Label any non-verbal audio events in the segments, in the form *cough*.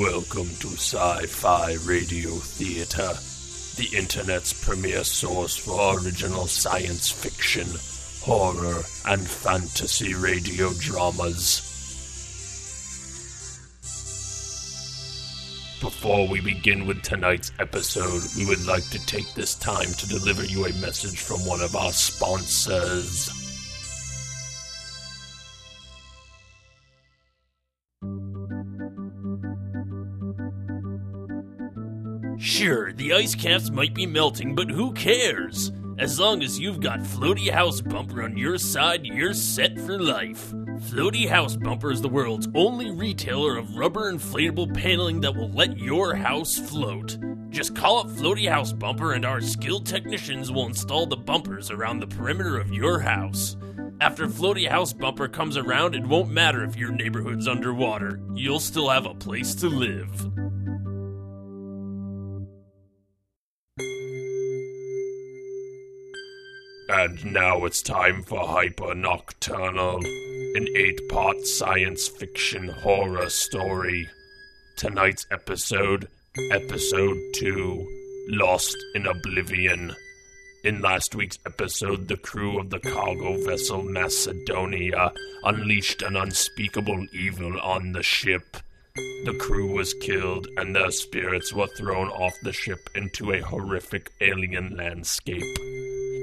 Welcome to Sci Fi Radio Theater, the internet's premier source for original science fiction, horror, and fantasy radio dramas. Before we begin with tonight's episode, we would like to take this time to deliver you a message from one of our sponsors. Sure, the ice caps might be melting, but who cares? As long as you've got Floaty House Bumper on your side, you're set for life. Floaty House Bumper is the world's only retailer of rubber inflatable paneling that will let your house float. Just call up Floaty House Bumper and our skilled technicians will install the bumpers around the perimeter of your house. After Floaty House Bumper comes around, it won't matter if your neighborhood's underwater. You'll still have a place to live. And now it's time for Hyper Nocturnal, an eight part science fiction horror story. Tonight's episode, Episode 2 Lost in Oblivion. In last week's episode, the crew of the cargo vessel Macedonia unleashed an unspeakable evil on the ship. The crew was killed, and their spirits were thrown off the ship into a horrific alien landscape.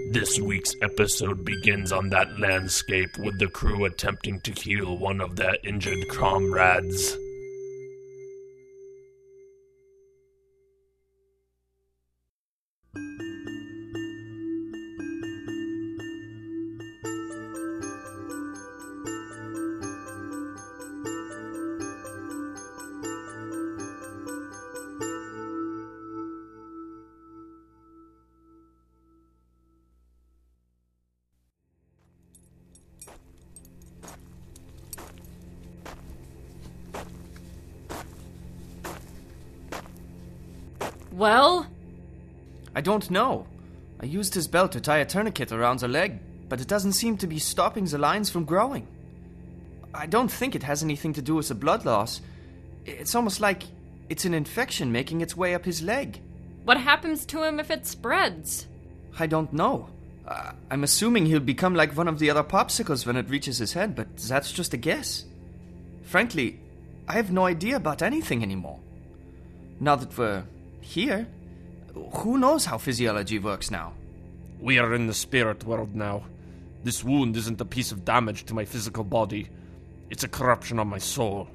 This week's episode begins on that landscape with the crew attempting to heal one of their injured comrades. Don't know. I used his belt to tie a tourniquet around the leg, but it doesn't seem to be stopping the lines from growing. I don't think it has anything to do with the blood loss. It's almost like it's an infection making its way up his leg. what happens to him if it spreads? I don't know. Uh, I'm assuming he'll become like one of the other popsicles when it reaches his head, but that's just a guess. Frankly, I have no idea about anything anymore. Now that we're here, who knows how physiology works now? We are in the spirit world now. This wound isn't a piece of damage to my physical body, it's a corruption on my soul.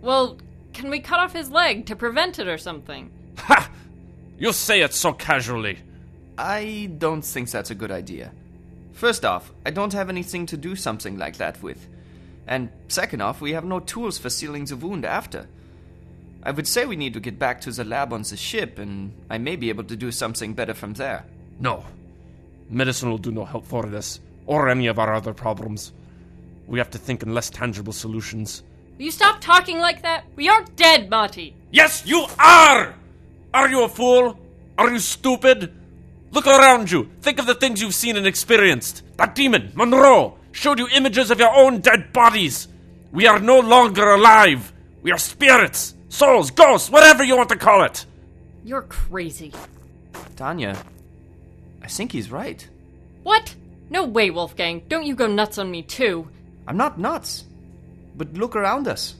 Well, can we cut off his leg to prevent it or something? *laughs* Ha! You say it so casually. I don't think that's a good idea. First off, I don't have anything to do something like that with. And second off, we have no tools for sealing the wound after. I would say we need to get back to the lab on the ship, and I may be able to do something better from there. No. Medicine will do no help for this, or any of our other problems. We have to think in less tangible solutions. Will you stop talking like that? We aren't dead, Marty. Yes, you are! Are you a fool? Are you stupid? Look around you. Think of the things you've seen and experienced. That demon, Monroe, showed you images of your own dead bodies. We are no longer alive. We are spirits, souls, ghosts, whatever you want to call it. You're crazy. Tanya, I think he's right. What? No way, Wolfgang. Don't you go nuts on me, too. I'm not nuts. But look around us.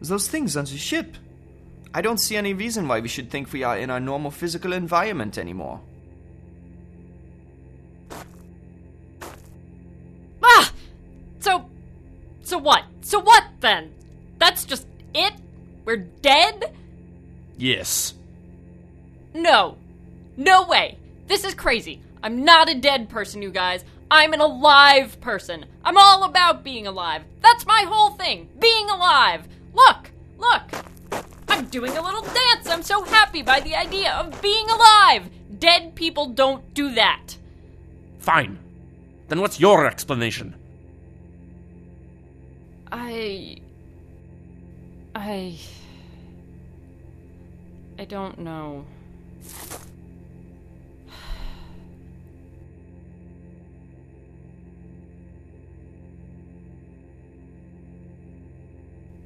Those things on the ship. I don't see any reason why we should think we are in our normal physical environment anymore. Ah! So. So what? So what then? That's just it? We're dead? Yes. No. No way. This is crazy. I'm not a dead person, you guys. I'm an alive person. I'm all about being alive. That's my whole thing. Being alive. Look, look. I'm doing a little dance. I'm so happy by the idea of being alive. Dead people don't do that. Fine. Then what's your explanation? I. I. I don't know.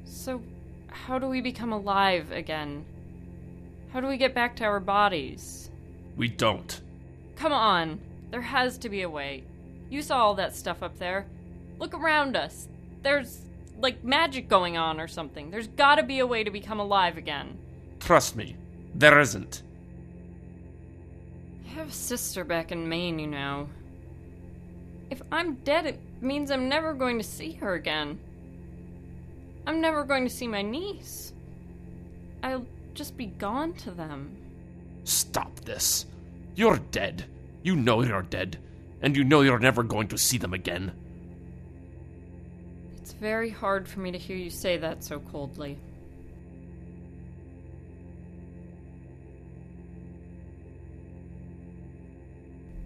So, how do we become alive again? How do we get back to our bodies? We don't. Come on, there has to be a way. You saw all that stuff up there. Look around us. There's like magic going on or something. There's gotta be a way to become alive again. Trust me, there isn't. I have a sister back in Maine, you know. If I'm dead, it means I'm never going to see her again. I'm never going to see my niece. I'll just be gone to them. Stop this. You're dead. You know you're dead. And you know you're never going to see them again. It's very hard for me to hear you say that so coldly.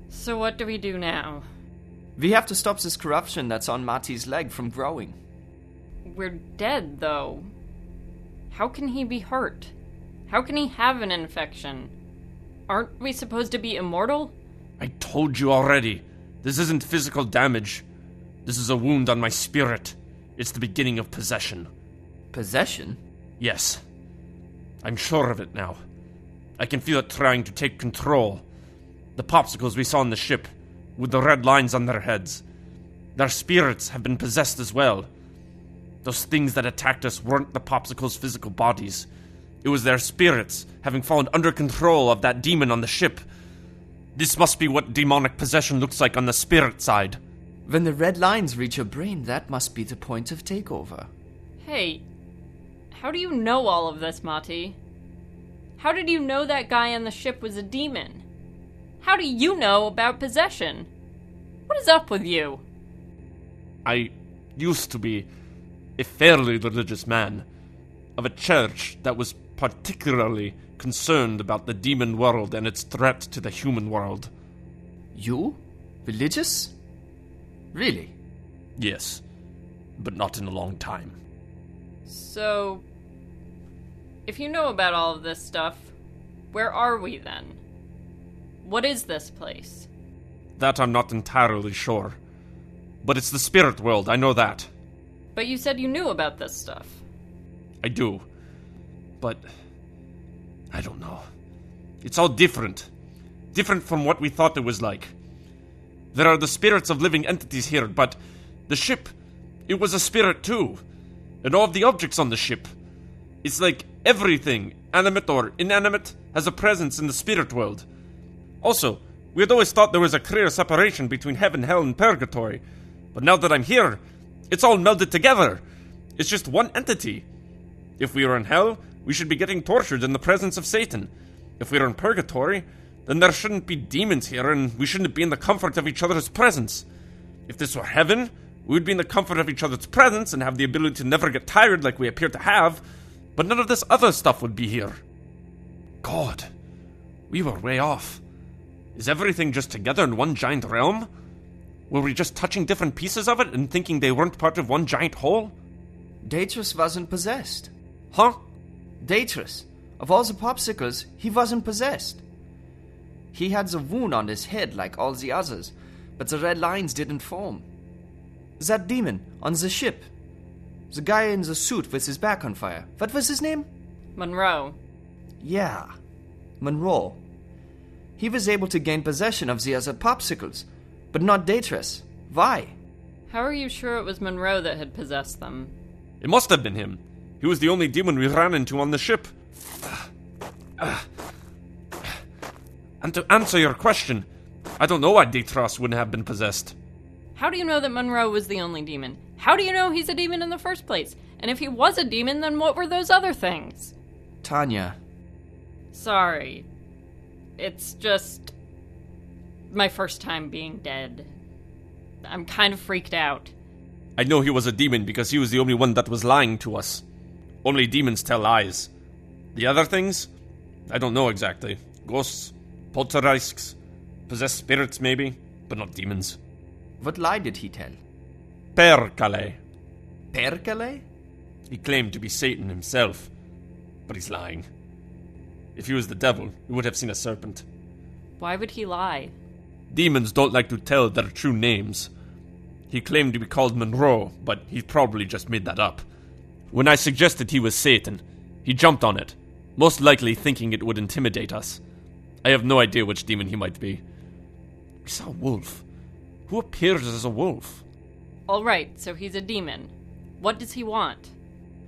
So, what do we do now? We have to stop this corruption that's on Marty's leg from growing. We're dead, though. How can he be hurt? How can he have an infection? Aren't we supposed to be immortal? I told you already. This isn't physical damage. This is a wound on my spirit. It's the beginning of possession. Possession? Yes. I'm sure of it now. I can feel it trying to take control. The popsicles we saw on the ship, with the red lines on their heads, their spirits have been possessed as well. Those things that attacked us weren't the popsicles' physical bodies. It was their spirits having fallen under control of that demon on the ship. This must be what demonic possession looks like on the spirit side. When the red lines reach your brain, that must be the point of takeover. Hey, how do you know all of this, Mati? How did you know that guy on the ship was a demon? How do you know about possession? What is up with you? I used to be a fairly religious man of a church that was particularly concerned about the demon world and its threat to the human world. You? Religious? Really? Yes, but not in a long time. So, if you know about all of this stuff, where are we then? What is this place? That I'm not entirely sure. But it's the spirit world, I know that. But you said you knew about this stuff. I do. But. I don't know. It's all different. Different from what we thought it was like. There are the spirits of living entities here, but the ship, it was a spirit too. And all of the objects on the ship. It's like everything, animate or inanimate, has a presence in the spirit world. Also, we had always thought there was a clear separation between heaven, hell, and purgatory. But now that I'm here, it's all melded together. It's just one entity. If we were in hell, we should be getting tortured in the presence of Satan. If we were in purgatory, then there shouldn't be demons here and we shouldn't be in the comfort of each other's presence. If this were heaven, we would be in the comfort of each other's presence and have the ability to never get tired like we appear to have, but none of this other stuff would be here. God, we were way off. Is everything just together in one giant realm? Were we just touching different pieces of it and thinking they weren't part of one giant whole? Daedrus wasn't possessed. Huh? Daedrus. Of all the popsicles, he wasn't possessed. He had the wound on his head like all the others, but the red lines didn't form. That demon on the ship. The guy in the suit with his back on fire. What was his name? Monroe. Yeah. Monroe. He was able to gain possession of the other popsicles, but not Daedrus. Why? How are you sure it was Monroe that had possessed them? It must have been him. He was the only demon we ran into on the ship. *sighs* Ah. Ah. And to answer your question, I don't know why Daedrus wouldn't have been possessed. How do you know that Monroe was the only demon? How do you know he's a demon in the first place? And if he was a demon, then what were those other things? Tanya. Sorry. It's just my first time being dead. I'm kind of freaked out. I know he was a demon because he was the only one that was lying to us. Only demons tell lies. The other things? I don't know exactly. Ghosts, poltergeists, possessed spirits, maybe, but not demons. What lie did he tell? Per Calais. Perkele? He claimed to be Satan himself, but he's lying. If he was the devil, he would have seen a serpent. Why would he lie? Demons don't like to tell their true names. He claimed to be called Monroe, but he probably just made that up. When I suggested he was Satan, he jumped on it, most likely thinking it would intimidate us. I have no idea which demon he might be. We saw a wolf. Who appears as a wolf? Alright, so he's a demon. What does he want?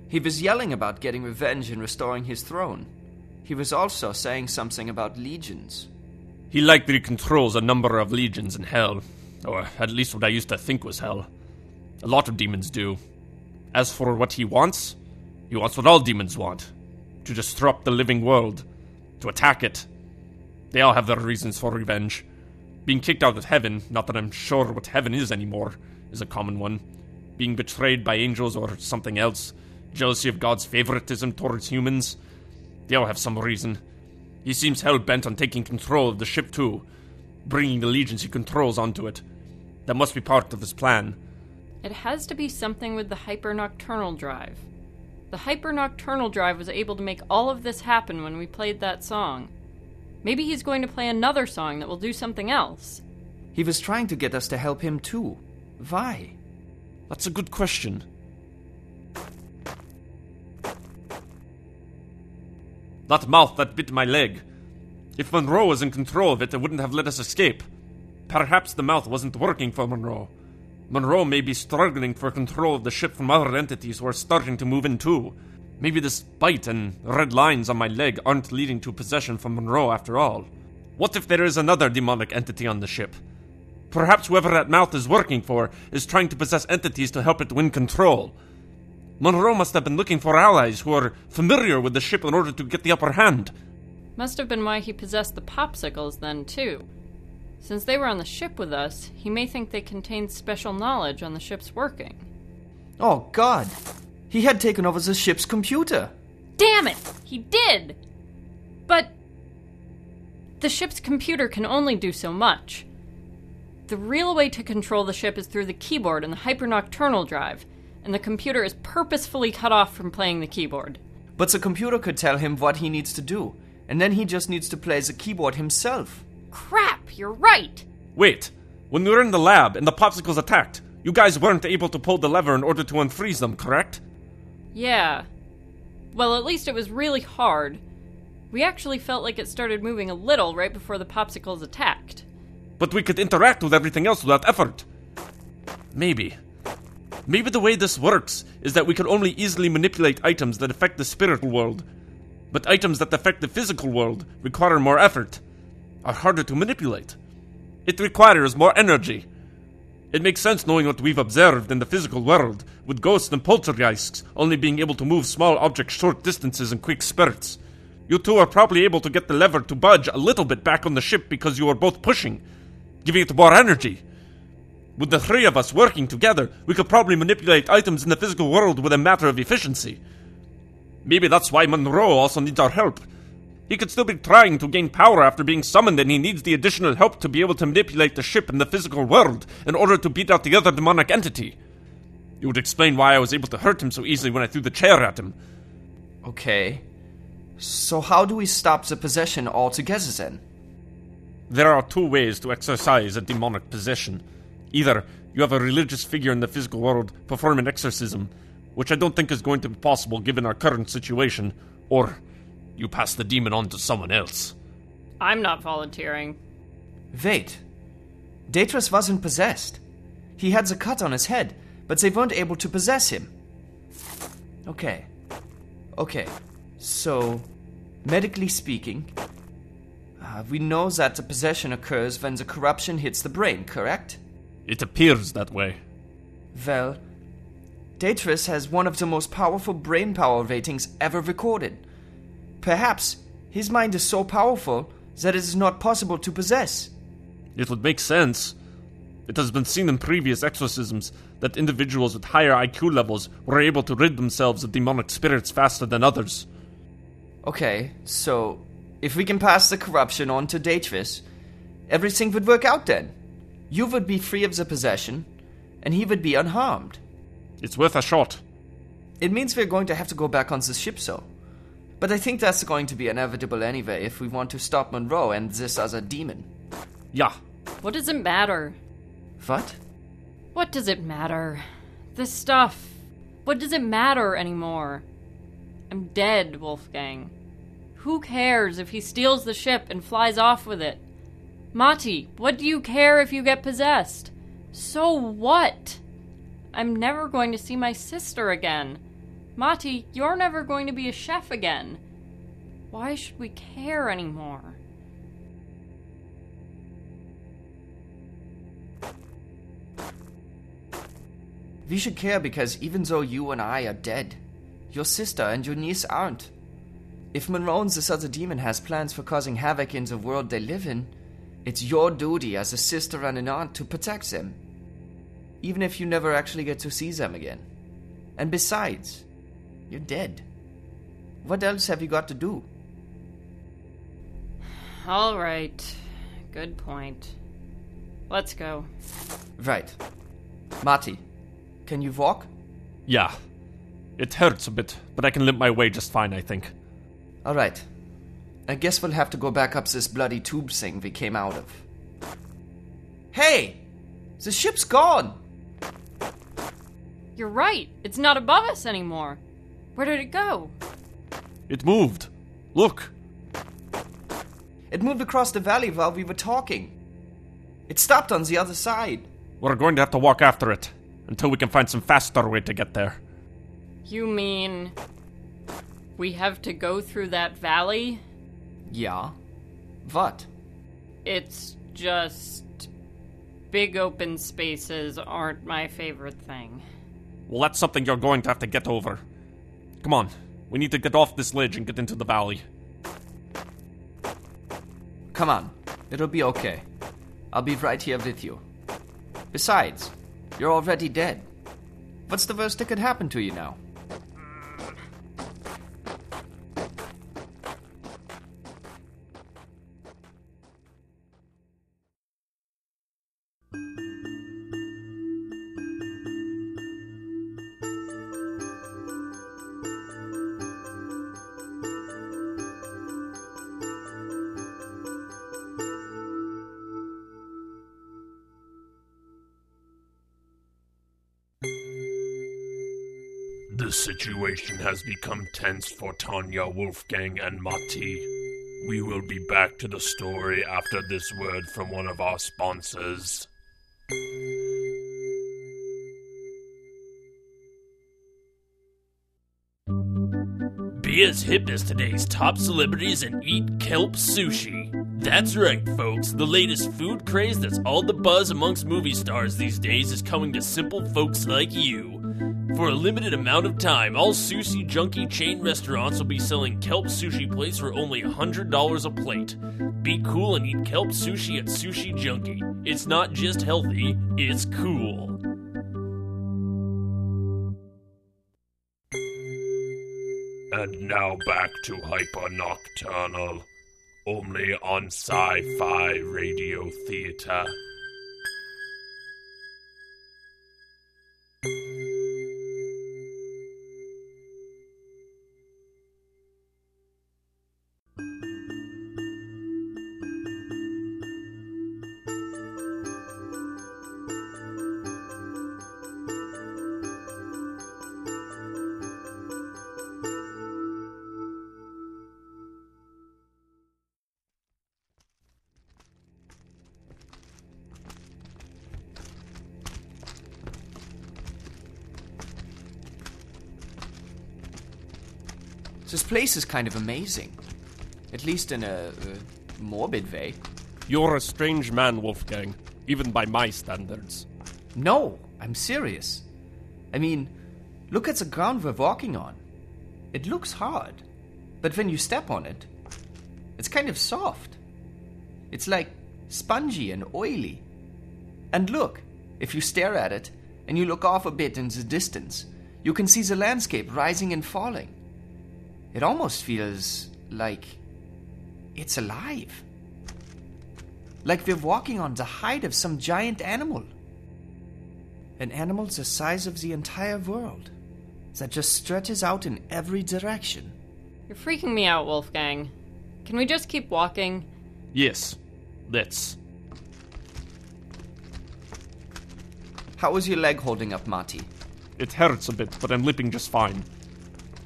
He was yelling about getting revenge and restoring his throne. He was also saying something about legions. He likely controls a number of legions in hell, or at least what I used to think was hell. A lot of demons do. As for what he wants, he wants what all demons want to disrupt the living world, to attack it. They all have their reasons for revenge. Being kicked out of heaven, not that I'm sure what heaven is anymore, is a common one. Being betrayed by angels or something else. Jealousy of God's favoritism towards humans. They all have some reason. He seems hell bent on taking control of the ship too, bringing the legions he controls onto it. That must be part of his plan. It has to be something with the hyper nocturnal drive. The hyper nocturnal drive was able to make all of this happen when we played that song. Maybe he's going to play another song that will do something else. He was trying to get us to help him too. Why? That's a good question. That mouth that bit my leg. If Monroe was in control of it, it wouldn't have let us escape. Perhaps the mouth wasn't working for Monroe. Monroe may be struggling for control of the ship from other entities who are starting to move in too. Maybe this bite and red lines on my leg aren't leading to possession from Monroe after all. What if there is another demonic entity on the ship? Perhaps whoever that mouth is working for is trying to possess entities to help it win control. Monroe must have been looking for allies who are familiar with the ship in order to get the upper hand. Must have been why he possessed the popsicles then, too. Since they were on the ship with us, he may think they contained special knowledge on the ship's working. Oh, God! He had taken over the ship's computer! Damn it! He did! But. The ship's computer can only do so much. The real way to control the ship is through the keyboard and the hypernocturnal drive, and the computer is purposefully cut off from playing the keyboard. But the computer could tell him what he needs to do, and then he just needs to play the keyboard himself. Crap, you're right! Wait, when we were in the lab and the popsicles attacked, you guys weren't able to pull the lever in order to unfreeze them, correct? Yeah. Well, at least it was really hard. We actually felt like it started moving a little right before the popsicles attacked. But we could interact with everything else without effort. Maybe. Maybe the way this works is that we can only easily manipulate items that affect the spiritual world. But items that affect the physical world require more effort, are harder to manipulate. It requires more energy. It makes sense knowing what we've observed in the physical world, with ghosts and poltergeists only being able to move small objects short distances in quick spurts. You two are probably able to get the lever to budge a little bit back on the ship because you are both pushing, giving it more energy. With the three of us working together, we could probably manipulate items in the physical world with a matter of efficiency. Maybe that's why Monroe also needs our help. He could still be trying to gain power after being summoned, and he needs the additional help to be able to manipulate the ship in the physical world in order to beat out the other demonic entity. It would explain why I was able to hurt him so easily when I threw the chair at him. Okay. So, how do we stop the possession altogether then? There are two ways to exorcise a demonic possession. Either you have a religious figure in the physical world perform an exorcism, which I don't think is going to be possible given our current situation, or you pass the demon on to someone else. I'm not volunteering. Wait. Datris wasn't possessed. He had the cut on his head, but they weren't able to possess him. Okay. Okay. So, medically speaking, uh, we know that the possession occurs when the corruption hits the brain, correct? It appears that way. Well, Datris has one of the most powerful brain power ratings ever recorded. Perhaps his mind is so powerful that it is not possible to possess. It would make sense. It has been seen in previous exorcisms that individuals with higher IQ levels were able to rid themselves of demonic spirits faster than others. Okay, so if we can pass the corruption on to Datris, everything would work out then. You would be free of the possession, and he would be unharmed. It's worth a shot. It means we're going to have to go back on the ship, so. But I think that's going to be inevitable anyway if we want to stop Monroe and this other demon. Yeah. What does it matter? What? What does it matter? This stuff. What does it matter anymore? I'm dead, Wolfgang. Who cares if he steals the ship and flies off with it? Mati, what do you care if you get possessed? So what? I'm never going to see my sister again. Mati, you're never going to be a chef again. Why should we care anymore? We should care because even though you and I are dead, your sister and your niece aren't. If Monroe and this other demon has plans for causing havoc in the world they live in, it's your duty as a sister and an aunt to protect them. Even if you never actually get to see them again. And besides, you're dead. What else have you got to do? All right. Good point. Let's go. Right. Marty, can you walk? Yeah. It hurts a bit, but I can limp my way just fine, I think. Alright. I guess we'll have to go back up this bloody tube thing we came out of. Hey! The ship's gone! You're right. It's not above us anymore. Where did it go? It moved. Look. It moved across the valley while we were talking. It stopped on the other side. We're going to have to walk after it until we can find some faster way to get there. You mean we have to go through that valley? Yeah. What? It's just big open spaces aren't my favorite thing. Well, that's something you're going to have to get over. Come on. We need to get off this ledge and get into the valley. Come on. It'll be okay. I'll be right here with you. Besides, you're already dead. What's the worst that could happen to you now? Has become tense for Tanya, Wolfgang, and Mati. We will be back to the story after this word from one of our sponsors. Be as hip as today's top celebrities and eat kelp sushi. That's right, folks. The latest food craze that's all the buzz amongst movie stars these days is coming to simple folks like you. For a limited amount of time, all sushi junkie chain restaurants will be selling kelp sushi plates for only $100 a plate. Be cool and eat kelp sushi at Sushi Junkie. It's not just healthy, it's cool. And now back to Hyper Nocturnal, only on Sci Fi Radio Theatre. This place is kind of amazing. At least in a, a morbid way. You're a strange man, Wolfgang, even by my standards. No, I'm serious. I mean, look at the ground we're walking on. It looks hard, but when you step on it, it's kind of soft. It's like spongy and oily. And look, if you stare at it and you look off a bit in the distance, you can see the landscape rising and falling. It almost feels like it's alive. Like we're walking on the hide of some giant animal. An animal the size of the entire world that just stretches out in every direction. You're freaking me out, Wolfgang. Can we just keep walking? Yes, let's. How is your leg holding up, Marty? It hurts a bit, but I'm limping just fine.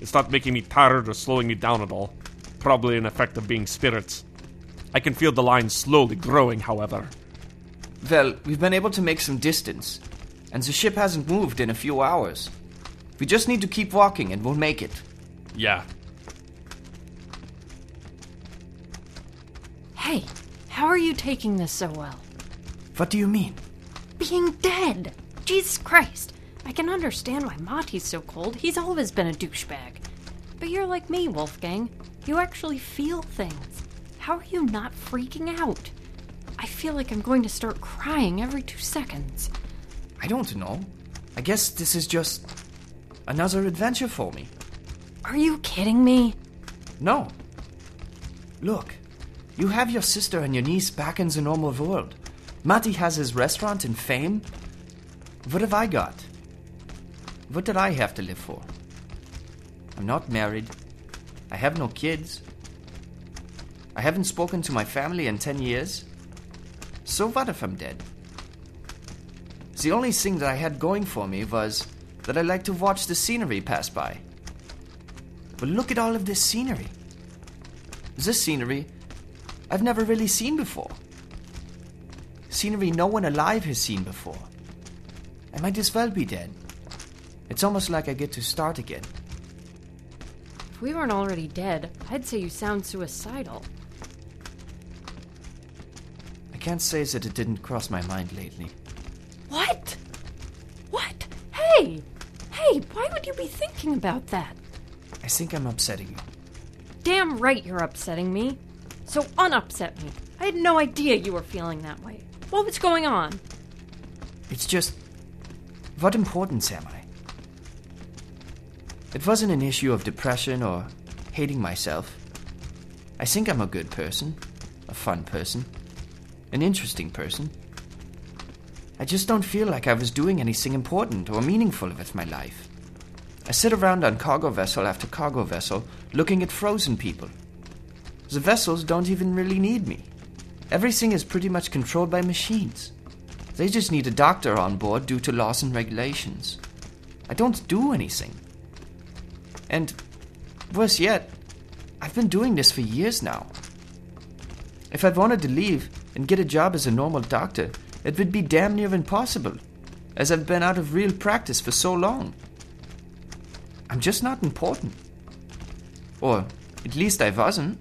It's not making me tired or slowing me down at all. Probably an effect of being spirits. I can feel the line slowly growing, however. Well, we've been able to make some distance, and the ship hasn't moved in a few hours. We just need to keep walking and we'll make it. Yeah. Hey, how are you taking this so well? What do you mean? Being dead! Jesus Christ! I can understand why Monty's so cold. He's always been a douchebag. But you're like me, Wolfgang. You actually feel things. How are you not freaking out? I feel like I'm going to start crying every two seconds. I don't know. I guess this is just another adventure for me. Are you kidding me? No. Look, you have your sister and your niece back in the normal world. Matti has his restaurant and fame. What have I got? What did I have to live for? I'm not married. I have no kids. I haven't spoken to my family in 10 years. So what if I'm dead? The only thing that I had going for me was that I like to watch the scenery pass by. But look at all of this scenery. This scenery I've never really seen before. Scenery no one alive has seen before. I might as well be dead. It's almost like I get to start again. If we weren't already dead, I'd say you sound suicidal. I can't say that it didn't cross my mind lately. What? What? Hey! Hey, why would you be thinking about that? I think I'm upsetting you. Damn right you're upsetting me. So unupset me. I had no idea you were feeling that way. What was going on? It's just. What importance am I? It wasn't an issue of depression or hating myself. I think I'm a good person, a fun person, an interesting person. I just don't feel like I was doing anything important or meaningful with my life. I sit around on cargo vessel after cargo vessel looking at frozen people. The vessels don't even really need me. Everything is pretty much controlled by machines. They just need a doctor on board due to laws and regulations. I don't do anything. And worse yet, I've been doing this for years now. If I'd wanted to leave and get a job as a normal doctor, it would be damn near impossible, as I've been out of real practice for so long. I'm just not important. Or at least I wasn't.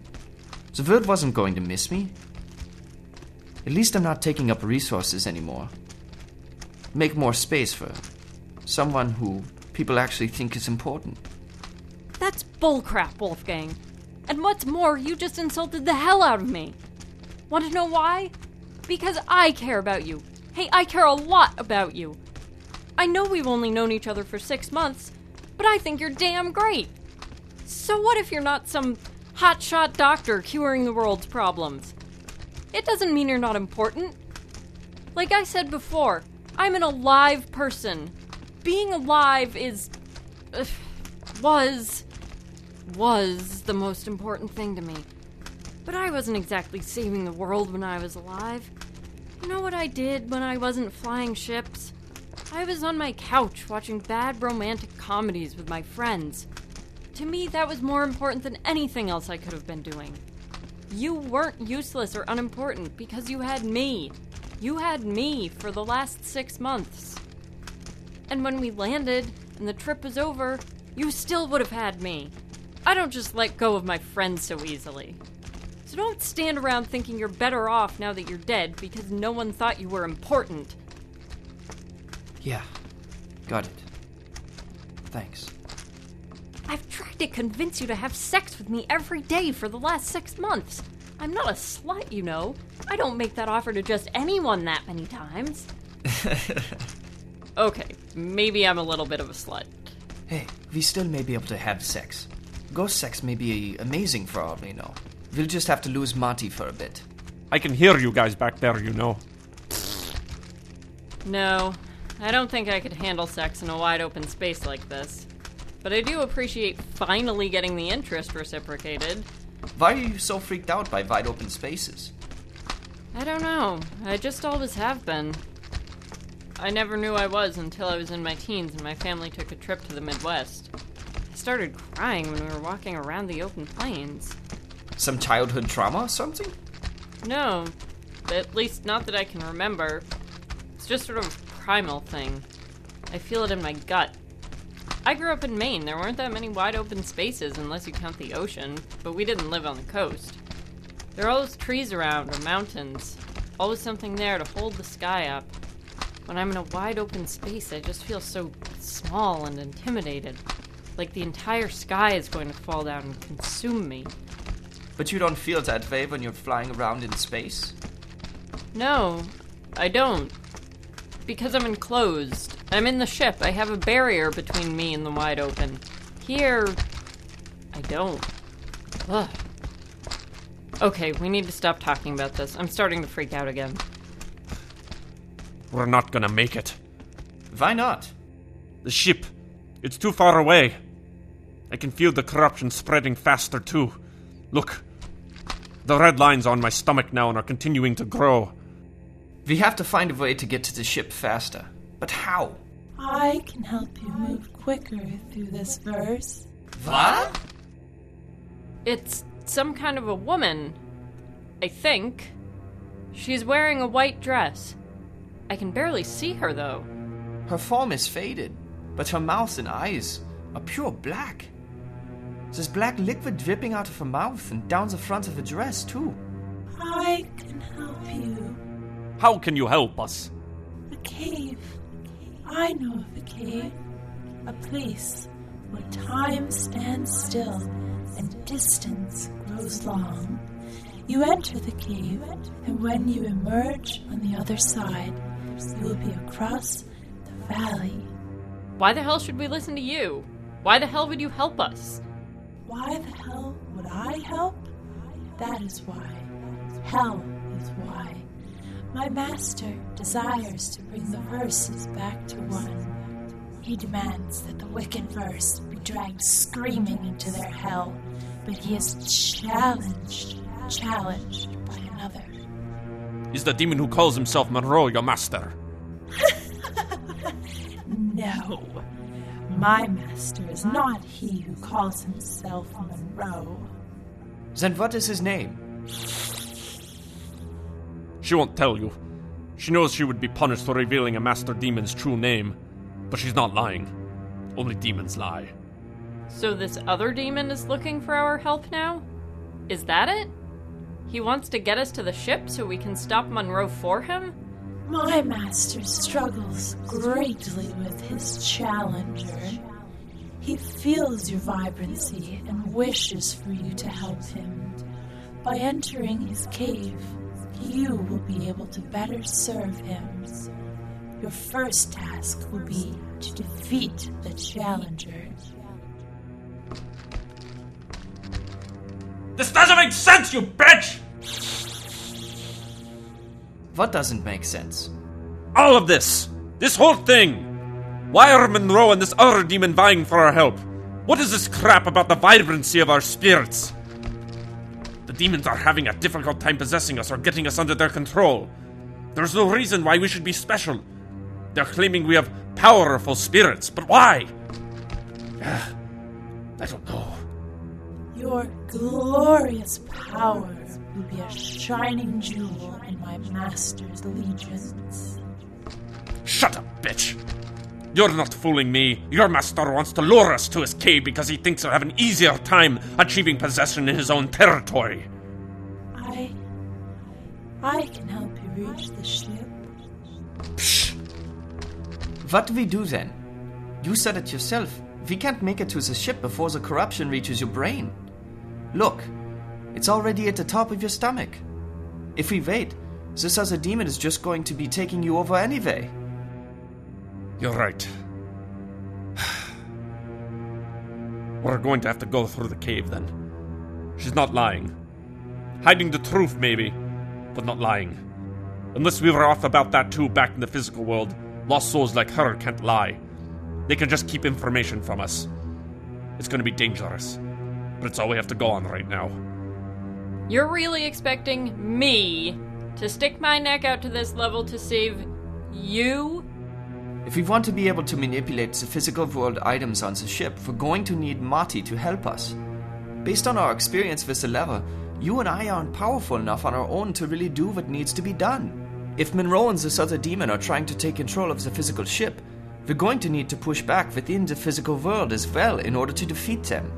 The world wasn't going to miss me. At least I'm not taking up resources anymore. Make more space for someone who people actually think is important. That's bullcrap, Wolfgang. And what's more, you just insulted the hell out of me. Want to know why? Because I care about you. Hey, I care a lot about you. I know we've only known each other for six months, but I think you're damn great. So what if you're not some hotshot doctor curing the world's problems? It doesn't mean you're not important. Like I said before, I'm an alive person. Being alive is. Uh, *sighs* was. Was the most important thing to me. But I wasn't exactly saving the world when I was alive. You know what I did when I wasn't flying ships? I was on my couch watching bad romantic comedies with my friends. To me, that was more important than anything else I could have been doing. You weren't useless or unimportant because you had me. You had me for the last six months. And when we landed and the trip was over, you still would have had me. I don't just let go of my friends so easily. So don't stand around thinking you're better off now that you're dead because no one thought you were important. Yeah, got it. Thanks. I've tried to convince you to have sex with me every day for the last six months. I'm not a slut, you know. I don't make that offer to just anyone that many times. *laughs* okay, maybe I'm a little bit of a slut. Hey, we still may be able to have sex. Ghost sex may be amazing for all we know. We'll just have to lose Monty for a bit. I can hear you guys back there, you know. No, I don't think I could handle sex in a wide open space like this. But I do appreciate finally getting the interest reciprocated. Why are you so freaked out by wide open spaces? I don't know. I just always have been. I never knew I was until I was in my teens and my family took a trip to the Midwest. Started crying when we were walking around the open plains. Some childhood trauma or something? No, at least not that I can remember. It's just sort of a primal thing. I feel it in my gut. I grew up in Maine. There weren't that many wide open spaces unless you count the ocean, but we didn't live on the coast. There are always trees around or mountains, always something there to hold the sky up. When I'm in a wide open space, I just feel so small and intimidated. Like the entire sky is going to fall down and consume me. But you don't feel that way when you're flying around in space? No, I don't. Because I'm enclosed. I'm in the ship. I have a barrier between me and the wide open. Here, I don't. Ugh. Okay, we need to stop talking about this. I'm starting to freak out again. We're not gonna make it. Why not? The ship. It's too far away. I can feel the corruption spreading faster, too. Look. The red lines on my stomach now and are continuing to grow. We have to find a way to get to the ship faster. But how? I can help you move quicker through this verse. What? It's some kind of a woman. I think. She's wearing a white dress. I can barely see her, though. Her form is faded, but her mouth and eyes are pure black. There's black liquid dripping out of her mouth and down the front of her dress, too. I can help you. How can you help us? A cave. I know of a cave. A place where time stands still and distance grows long. You enter the cave, and when you emerge on the other side, you will be across the valley. Why the hell should we listen to you? Why the hell would you help us? Why the hell would I help? That is why. Hell is why. My master desires to bring the verses back to one. He demands that the wicked verse be dragged screaming into their hell, but he is challenged, challenged by another. Is the demon who calls himself Monroe your master? *laughs* No. My master is not he who calls himself Monroe. Then what is his name? She won't tell you. She knows she would be punished for revealing a master demon's true name, but she's not lying. Only demons lie. So this other demon is looking for our help now? Is that it? He wants to get us to the ship so we can stop Monroe for him? My master struggles greatly with his challenger. He feels your vibrancy and wishes for you to help him. By entering his cave, you will be able to better serve him. Your first task will be to defeat the challenger. This doesn't make sense, you bitch! What doesn't make sense? All of this! This whole thing! Why are Monroe and this other demon vying for our help? What is this crap about the vibrancy of our spirits? The demons are having a difficult time possessing us or getting us under their control. There's no reason why we should be special. They're claiming we have powerful spirits, but why? *sighs* I don't know. Your glorious power will be a shining jewel in my master's legions. Shut up, bitch! You're not fooling me. Your master wants to lure us to his cave because he thinks he'll have an easier time achieving possession in his own territory. I. I can help you reach the ship. Psh! What do we do then? You said it yourself. We can't make it to the ship before the corruption reaches your brain. Look, it's already at the top of your stomach. If we wait, this other demon is just going to be taking you over anyway. You're right. We're going to have to go through the cave then. She's not lying. Hiding the truth, maybe, but not lying. Unless we were off about that too back in the physical world, lost souls like her can't lie. They can just keep information from us. It's gonna be dangerous, but it's all we have to go on right now. You're really expecting me to stick my neck out to this level to save you? If we want to be able to manipulate the physical world items on the ship, we're going to need Mati to help us. Based on our experience with the lever, you and I aren't powerful enough on our own to really do what needs to be done. If Monroe and this other demon are trying to take control of the physical ship, we're going to need to push back within the physical world as well in order to defeat them.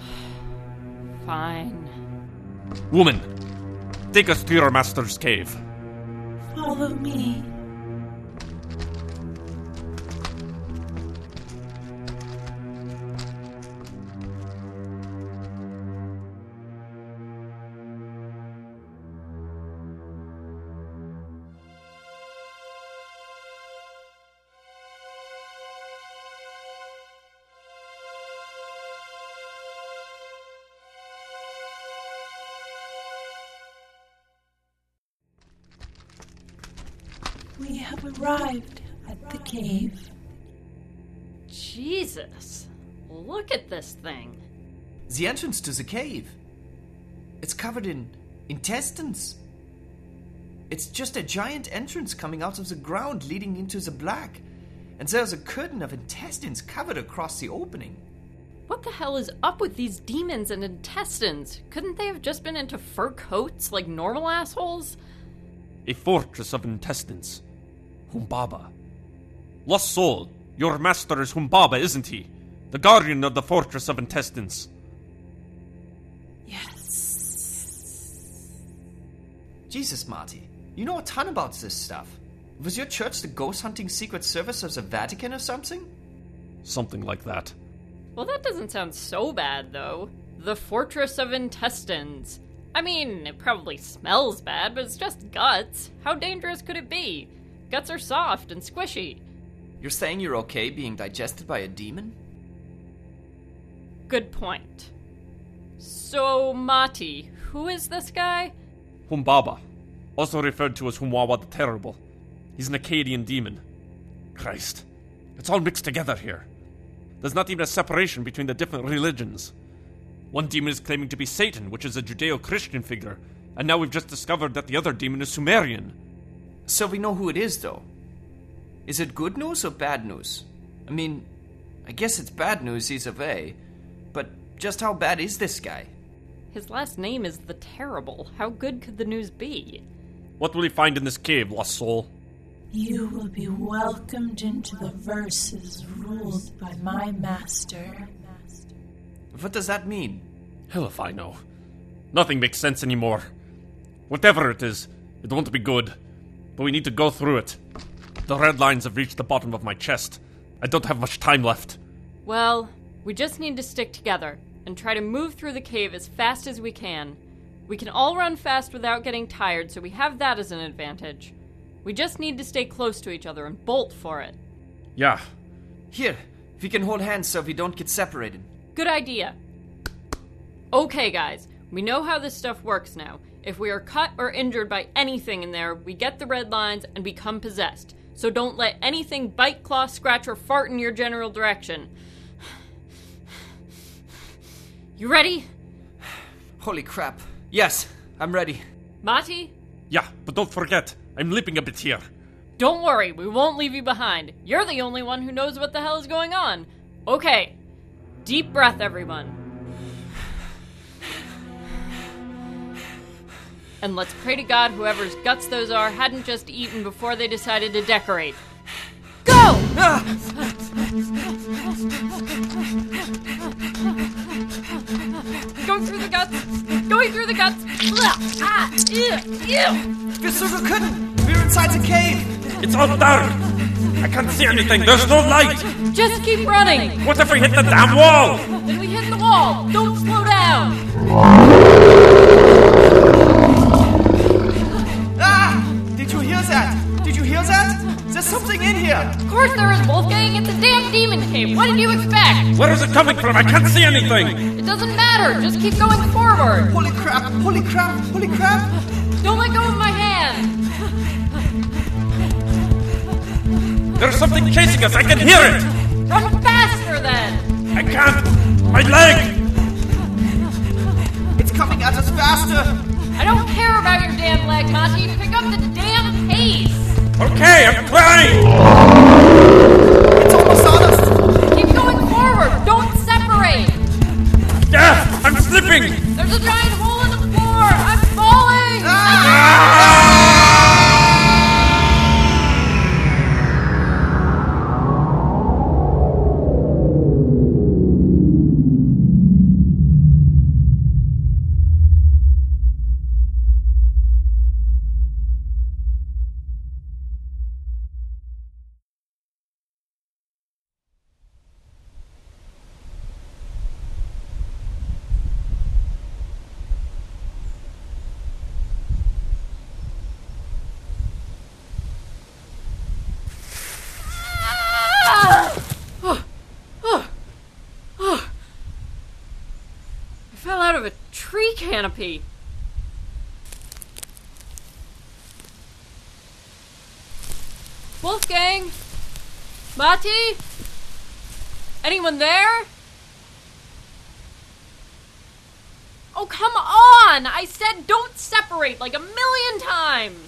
*sighs* Fine. Woman, take us to your master's cave. Follow me. Arrived at the cave. Jesus. Look at this thing. The entrance to the cave. It's covered in intestines. It's just a giant entrance coming out of the ground leading into the black. And there's a curtain of intestines covered across the opening. What the hell is up with these demons and intestines? Couldn't they have just been into fur coats like normal assholes? A fortress of intestines. Humbaba. Lost soul, your master is Humbaba, isn't he? The guardian of the fortress of intestines. Yes. Jesus, Mati, you know a ton about this stuff. Was your church the ghost hunting secret service of the Vatican or something? Something like that. Well, that doesn't sound so bad, though. The Fortress of Intestines. I mean, it probably smells bad, but it's just guts. How dangerous could it be? Guts are soft and squishy. You're saying you're okay being digested by a demon? Good point. So, Mati, who is this guy? Humbaba, also referred to as Humwawa the Terrible. He's an Akkadian demon. Christ, it's all mixed together here. There's not even a separation between the different religions. One demon is claiming to be Satan, which is a Judeo Christian figure, and now we've just discovered that the other demon is Sumerian. So we know who it is, though. Is it good news or bad news? I mean, I guess it's bad news either way, but just how bad is this guy? His last name is the Terrible. How good could the news be? What will he find in this cave, lost soul? You will be welcomed into the verses ruled by my master. What does that mean? Hell if I know. Nothing makes sense anymore. Whatever it is, it won't be good. But we need to go through it. The red lines have reached the bottom of my chest. I don't have much time left. Well, we just need to stick together and try to move through the cave as fast as we can. We can all run fast without getting tired, so we have that as an advantage. We just need to stay close to each other and bolt for it. Yeah, Here, if we can hold hands so we don't get separated. Good idea. Okay, guys, we know how this stuff works now. If we are cut or injured by anything in there, we get the red lines and become possessed. So don't let anything bite, claw, scratch, or fart in your general direction. *sighs* You ready? Holy crap. Yes, I'm ready. Mati? yeah, but don't forget, I'm limping a bit here. Don't worry, we won't leave you behind. You're the only one who knows what the hell is going on. Okay. Deep breath, everyone. And let's pray to God whoever's guts those are hadn't just eaten before they decided to decorate. Go! Going through the guts! Going through the guts! Ugh, ah, ew, ew. Wir so können! We're inside the cave! It's all dark! I can't see anything, there's no light! Just keep running! What if we hit the damn wall? Then we hit the wall! Don't slow down! Something in here! Of course there is, Wolfgang! It's a damn demon cave! What did you expect? Where is it coming from? I can't see anything! It doesn't matter! Just keep going forward! Holy crap! Holy crap! Holy crap! Don't let go of my hand! There's something chasing us, I can hear it! Run faster then! I can't! My leg! It's coming at us faster! I don't care about your damn leg, Mati! Pick up the damn pace! Okay, I'm trying! It's almost on us! Keep going forward. Don't separate. Ah, I'm slipping! There's a giant hole in the floor. I'm falling. Ah! Canopy. Wolfgang? Mati? Anyone there? Oh, come on! I said don't separate like a million times!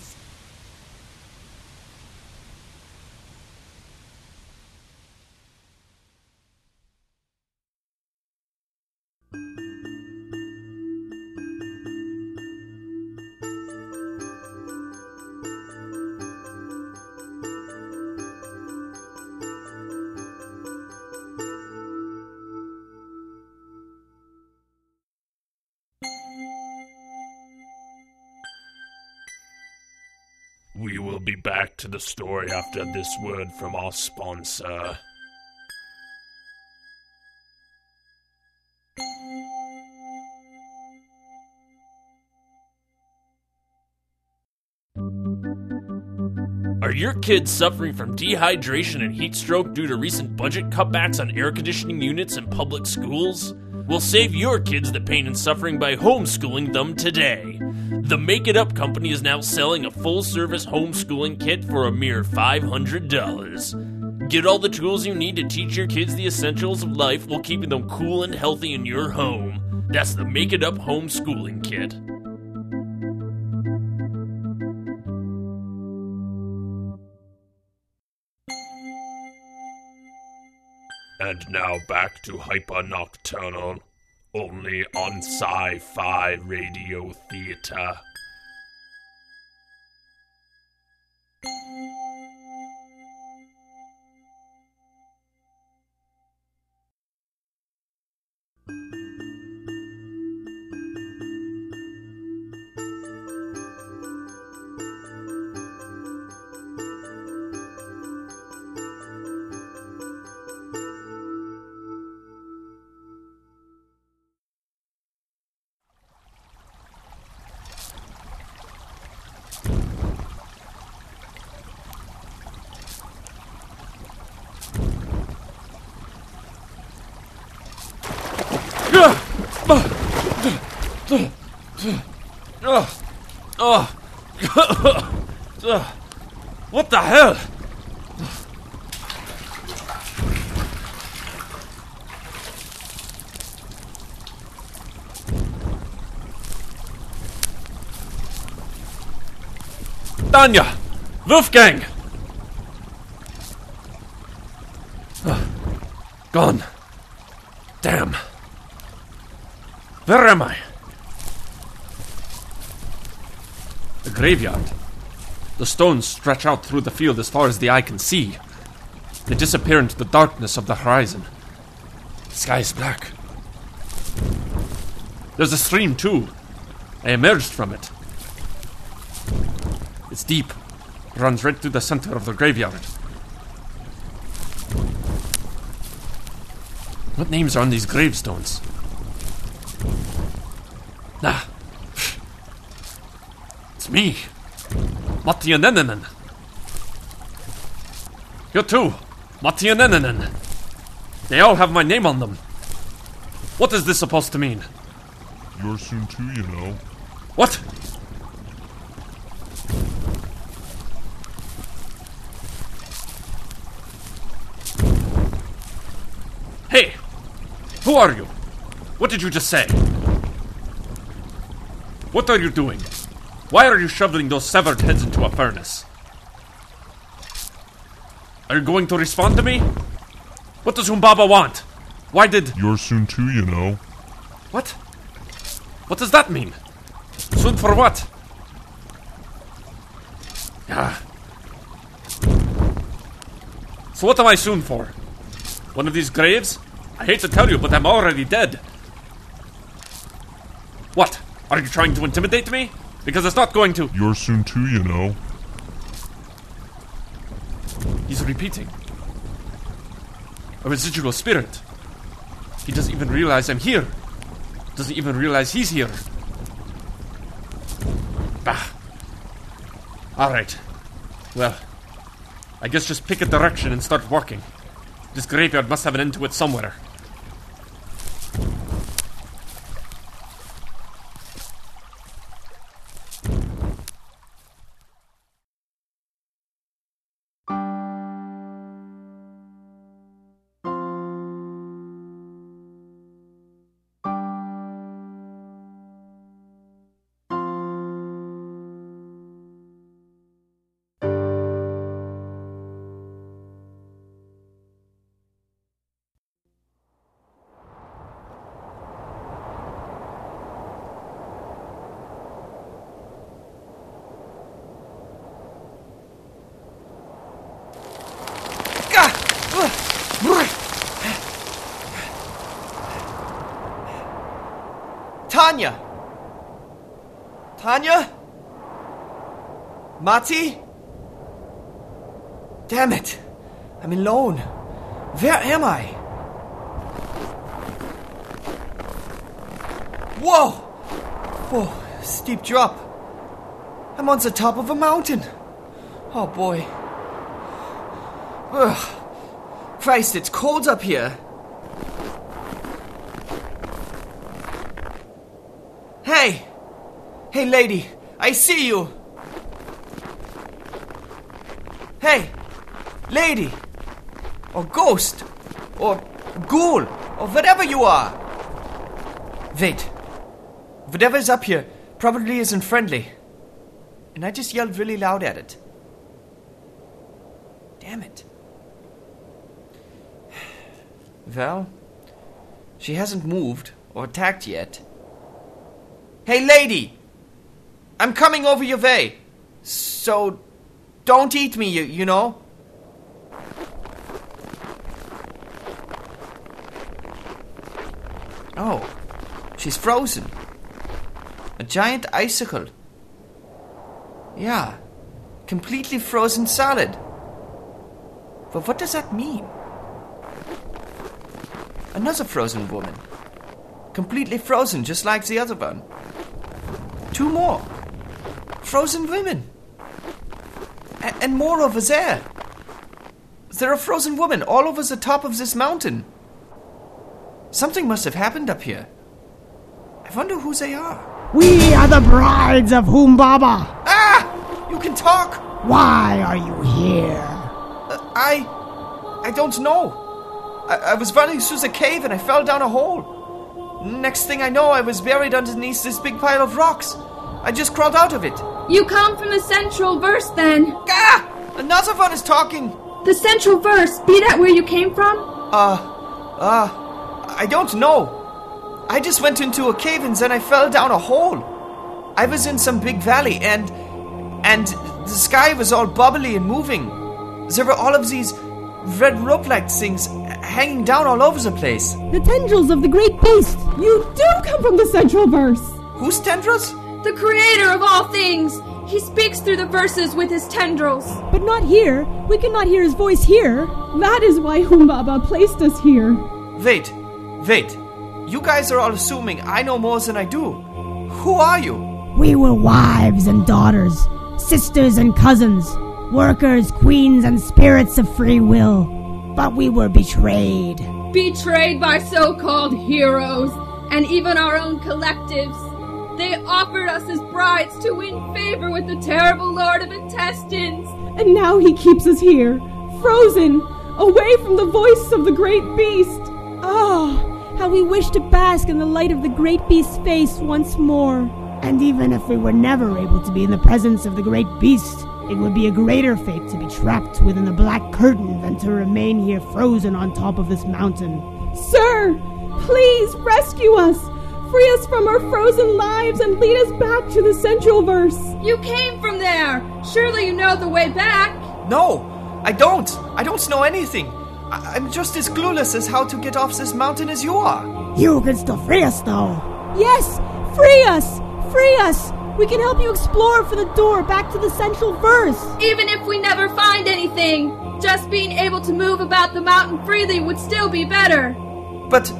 Story after this word from our sponsor. Your kids suffering from dehydration and heat stroke due to recent budget cutbacks on air conditioning units in public schools? We'll save your kids the pain and suffering by homeschooling them today. The Make It Up Company is now selling a full service homeschooling kit for a mere $500. Get all the tools you need to teach your kids the essentials of life while keeping them cool and healthy in your home. That's the Make It Up Homeschooling Kit. And now back to Hyper Nocturnal, only on Sci Fi Radio Theater. Oh oh, *laughs* what the hell? Danya! Wolfgang! Ah, Gone. Damn. Where am I? Graveyard. The stones stretch out through the field as far as the eye can see. They disappear into the darkness of the horizon. The sky is black. There's a stream, too. I emerged from it. It's deep. Runs right through the center of the graveyard. What names are on these gravestones? Ah. Me. Matti Nenenen. You too. Matti Nenenen. They all have my name on them. What is this supposed to mean? You're soon too, you know. What? Hey! Who are you? What did you just say? What are you doing? Why are you shoveling those severed heads into a furnace? Are you going to respond to me? What does Humbaba want? Why did. You're soon too, you know. What? What does that mean? Soon for what? Ah. So what am I soon for? One of these graves? I hate to tell you, but I'm already dead. What? Are you trying to intimidate me? Because it's not going to. You're soon too, you know. He's repeating. A residual spirit. He doesn't even realize I'm here. Doesn't even realize he's here. Bah. Alright. Well, I guess just pick a direction and start walking. This graveyard must have an end to it somewhere. Tanya? Mati? Damn it! I'm alone. Where am I? Whoa! Whoa, steep drop. I'm on the top of a mountain. Oh boy. Ugh. Christ, it's cold up here. Hey! Hey, lady, I see you! Hey! Lady! Or ghost! Or ghoul! Or whatever you are! Wait. Whatever's up here probably isn't friendly. And I just yelled really loud at it. Damn it. Well, she hasn't moved or attacked yet. Hey, lady! I'm coming over your way. So, don't eat me, you, you know? Oh, she's frozen. A giant icicle. Yeah, completely frozen solid. But what does that mean? Another frozen woman. Completely frozen, just like the other one. Two more. Frozen women. A- and more over there. There are frozen women all over the top of this mountain. Something must have happened up here. I wonder who they are. We are the brides of Humbaba. Ah! You can talk! Why are you here? Uh, I. I don't know. I, I was running through the cave and I fell down a hole. Next thing I know, I was buried underneath this big pile of rocks. I just crawled out of it. You come from the central verse then. Ah! Another one is talking. The central verse, be that where you came from? Uh, uh, I don't know. I just went into a cave and then I fell down a hole. I was in some big valley and. and the sky was all bubbly and moving. There were all of these red rope like things hanging down all over the place. The tendrils of the great beast. You do come from the central verse. Whose tendrils? The creator of all things. He speaks through the verses with his tendrils. But not here. We cannot hear his voice here. That is why Humbaba placed us here. Wait, wait. You guys are all assuming I know more than I do. Who are you? We were wives and daughters, sisters and cousins, workers, queens, and spirits of free will. But we were betrayed. Betrayed by so called heroes and even our own collectives. They offered us as brides to win favor with the terrible Lord of Intestines. And now he keeps us here, frozen, away from the voice of the great beast. Ah, how we wish to bask in the light of the great beast's face once more. And even if we were never able to be in the presence of the great beast, It would be a greater fate to be trapped within the black curtain than to remain here frozen on top of this mountain. Sir, please rescue us. Free us from our frozen lives and lead us back to the Central Verse. You came from there. Surely you know the way back. No, I don't. I don't know anything. I- I'm just as clueless as how to get off this mountain as you are. You can still free us, though. Yes, free us. Free us. We can help you explore for the door back to the Central Verse. Even if we never find anything, just being able to move about the mountain freely would still be better. But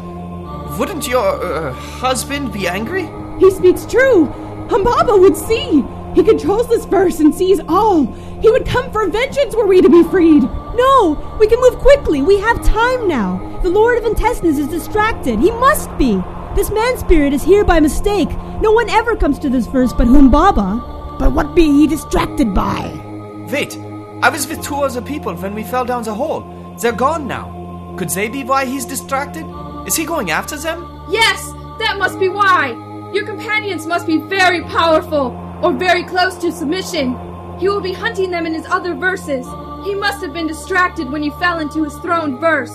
wouldn't your uh, husband be angry? He speaks true. Humbaba would see. He controls this verse and sees all. He would come for vengeance were we to be freed. No, we can move quickly. We have time now. The Lord of Intestines is distracted. He must be. This man spirit is here by mistake. No one ever comes to this verse but Humbaba. But what be he distracted by? Wait, I was with two other people when we fell down the hole. They're gone now. Could they be why he's distracted? Is he going after them? Yes, that must be why. Your companions must be very powerful or very close to submission. He will be hunting them in his other verses. He must have been distracted when you fell into his throned verse.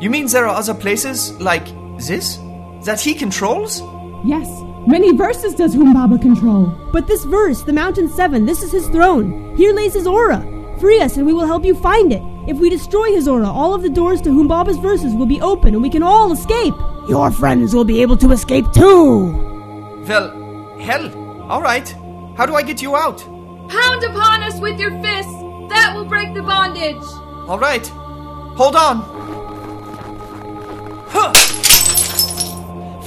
You mean there are other places like this that he controls? Yes, many verses does Humbaba control. But this verse, the Mountain Seven, this is his throne. Here lays his aura. Free us and we will help you find it. If we destroy his aura, all of the doors to Humbaba's verses will be open and we can all escape. Your friends will be able to escape too. Well, hell. Alright. How do I get you out? Pound upon us with your fists. That will break the bondage. Alright. Hold on. Huh.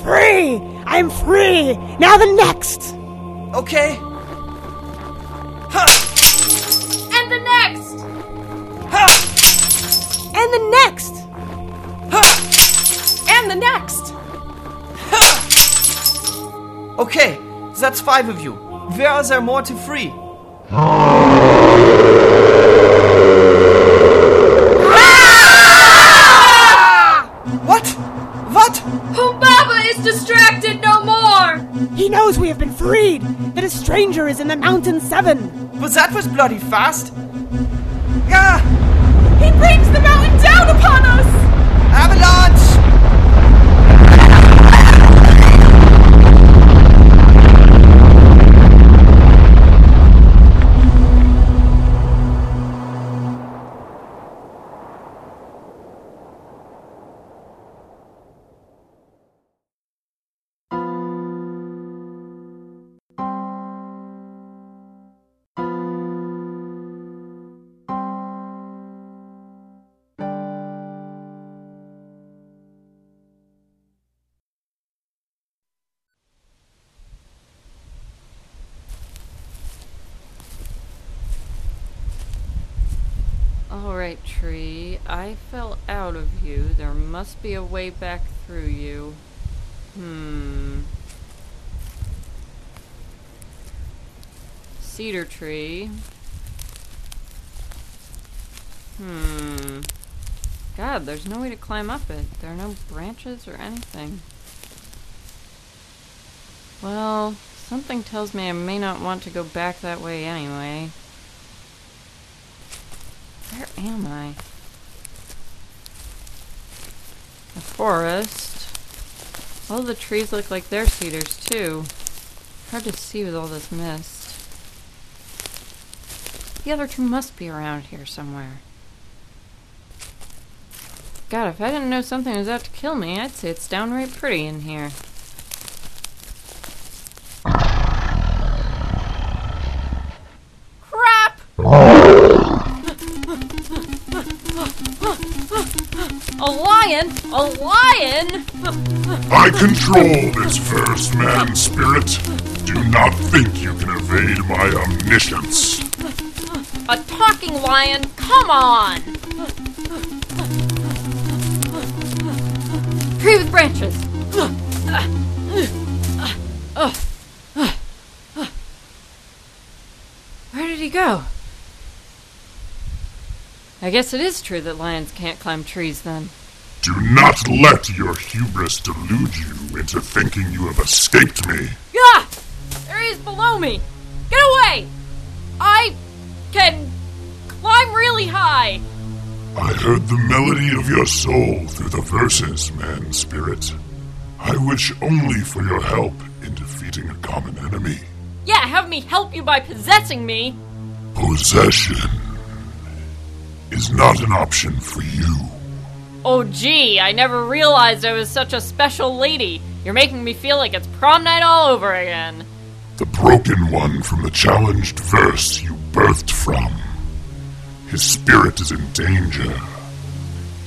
Free! I'm free! Now the next! Okay. Huh. And the next! Huh. And the next! Okay, that's five of you. Where are there more to free? *laughs* What? What? Humbaba is distracted no more. He knows we have been freed! That a stranger is in the Mountain Seven! But that was bloody fast. Ah! He brings the Alright, tree. I fell out of you. There must be a way back through you. Hmm. Cedar tree. Hmm. God, there's no way to climb up it. There are no branches or anything. Well, something tells me I may not want to go back that way anyway. Am I? A forest. All the trees look like they're cedars too. Hard to see with all this mist. The other two must be around here somewhere. God, if I didn't know something was out to kill me, I'd say it's downright pretty in here. Lion? A lion? I control this first man spirit. Do not think you can evade my omniscience. A talking lion? Come on! Tree with branches. Where did he go? I guess it is true that lions can't climb trees then. Do not let your hubris delude you into thinking you have escaped me. Ah! There he is below me! Get away! I. can climb really high. I heard the melody of your soul through the verses, man spirit. I wish only for your help in defeating a common enemy. Yeah, have me help you by possessing me. Possession is not an option for you. Oh, gee, I never realized I was such a special lady. You're making me feel like it's prom night all over again. The broken one from the challenged verse you birthed from. His spirit is in danger.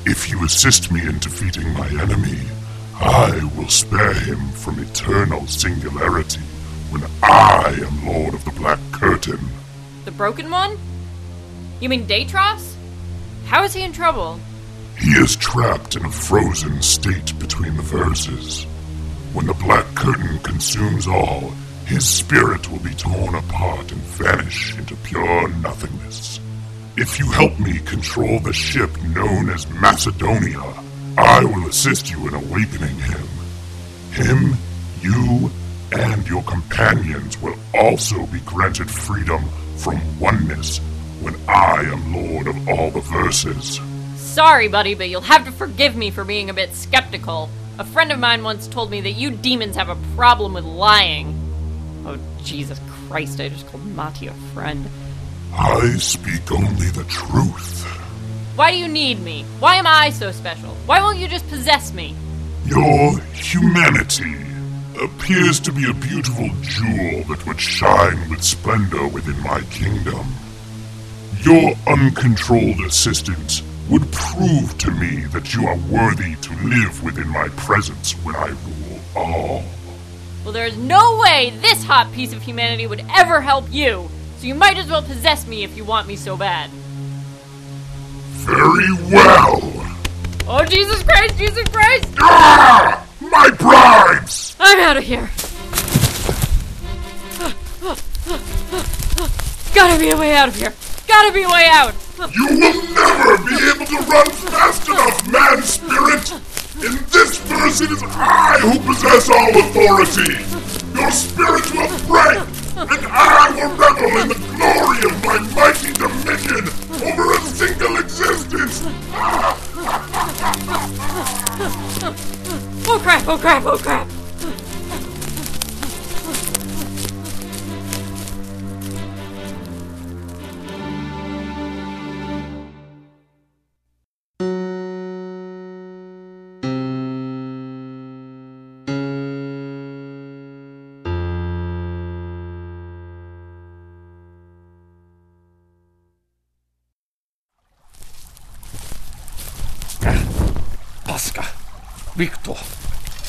If you assist me in defeating my enemy, I will spare him from eternal singularity when I am Lord of the Black Curtain. The broken one? You mean Datros? How is he in trouble? He is trapped in a frozen state between the verses. When the Black Curtain consumes all, his spirit will be torn apart and vanish into pure nothingness. If you help me control the ship known as Macedonia, I will assist you in awakening him. Him, you, and your companions will also be granted freedom from oneness when I am Lord of all the verses. Sorry, buddy, but you'll have to forgive me for being a bit skeptical. A friend of mine once told me that you demons have a problem with lying. Oh, Jesus Christ, I just called Mati a friend. I speak only the truth. Why do you need me? Why am I so special? Why won't you just possess me? Your humanity appears to be a beautiful jewel that would shine with splendor within my kingdom. Your uncontrolled assistance would prove to me that you are worthy to live within my presence when I rule all. Well, there's no way this hot piece of humanity would ever help you, so you might as well possess me if you want me so bad. Very well. Oh, Jesus Christ, Jesus Christ! Ah! My bribes! I'm out of here. Gotta be a way out of here. Gotta be a way out. You will never be able to run fast enough, man spirit! In this verse, it is I who possess all authority! Your spirit will break, and I will revel in the glory of my mighty dominion over a single existence! Oh crap, oh crap, oh crap. Victor,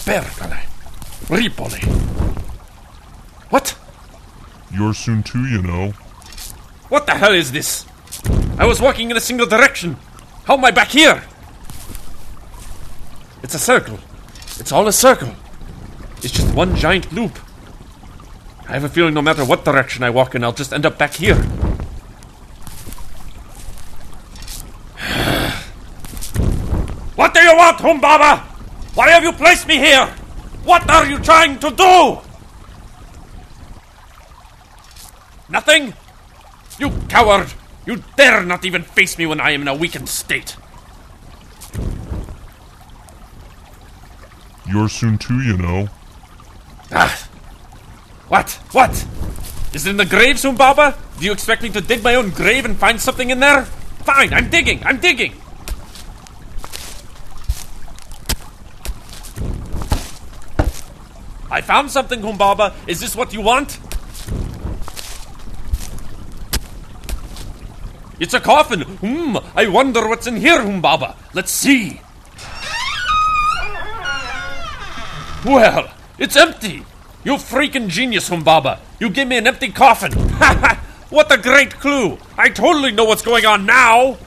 Pergale, Ripoli. What? You're soon too, you know. What the hell is this? I was walking in a single direction. How am I back here? It's a circle. It's all a circle. It's just one giant loop. I have a feeling no matter what direction I walk in, I'll just end up back here. *sighs* what do you want, Humbaba? Why have you placed me here? What are you trying to do? Nothing? You coward! You dare not even face me when I am in a weakened state. You're soon too, you know. Ah. What? What? Is it in the grave, Humbaba? Do you expect me to dig my own grave and find something in there? Fine, I'm digging, I'm digging. I found something, Humbaba. Is this what you want? It's a coffin. Hmm, I wonder what's in here, Humbaba. Let's see. Well, it's empty. You freaking genius, Humbaba. You gave me an empty coffin. *laughs* what a great clue. I totally know what's going on now.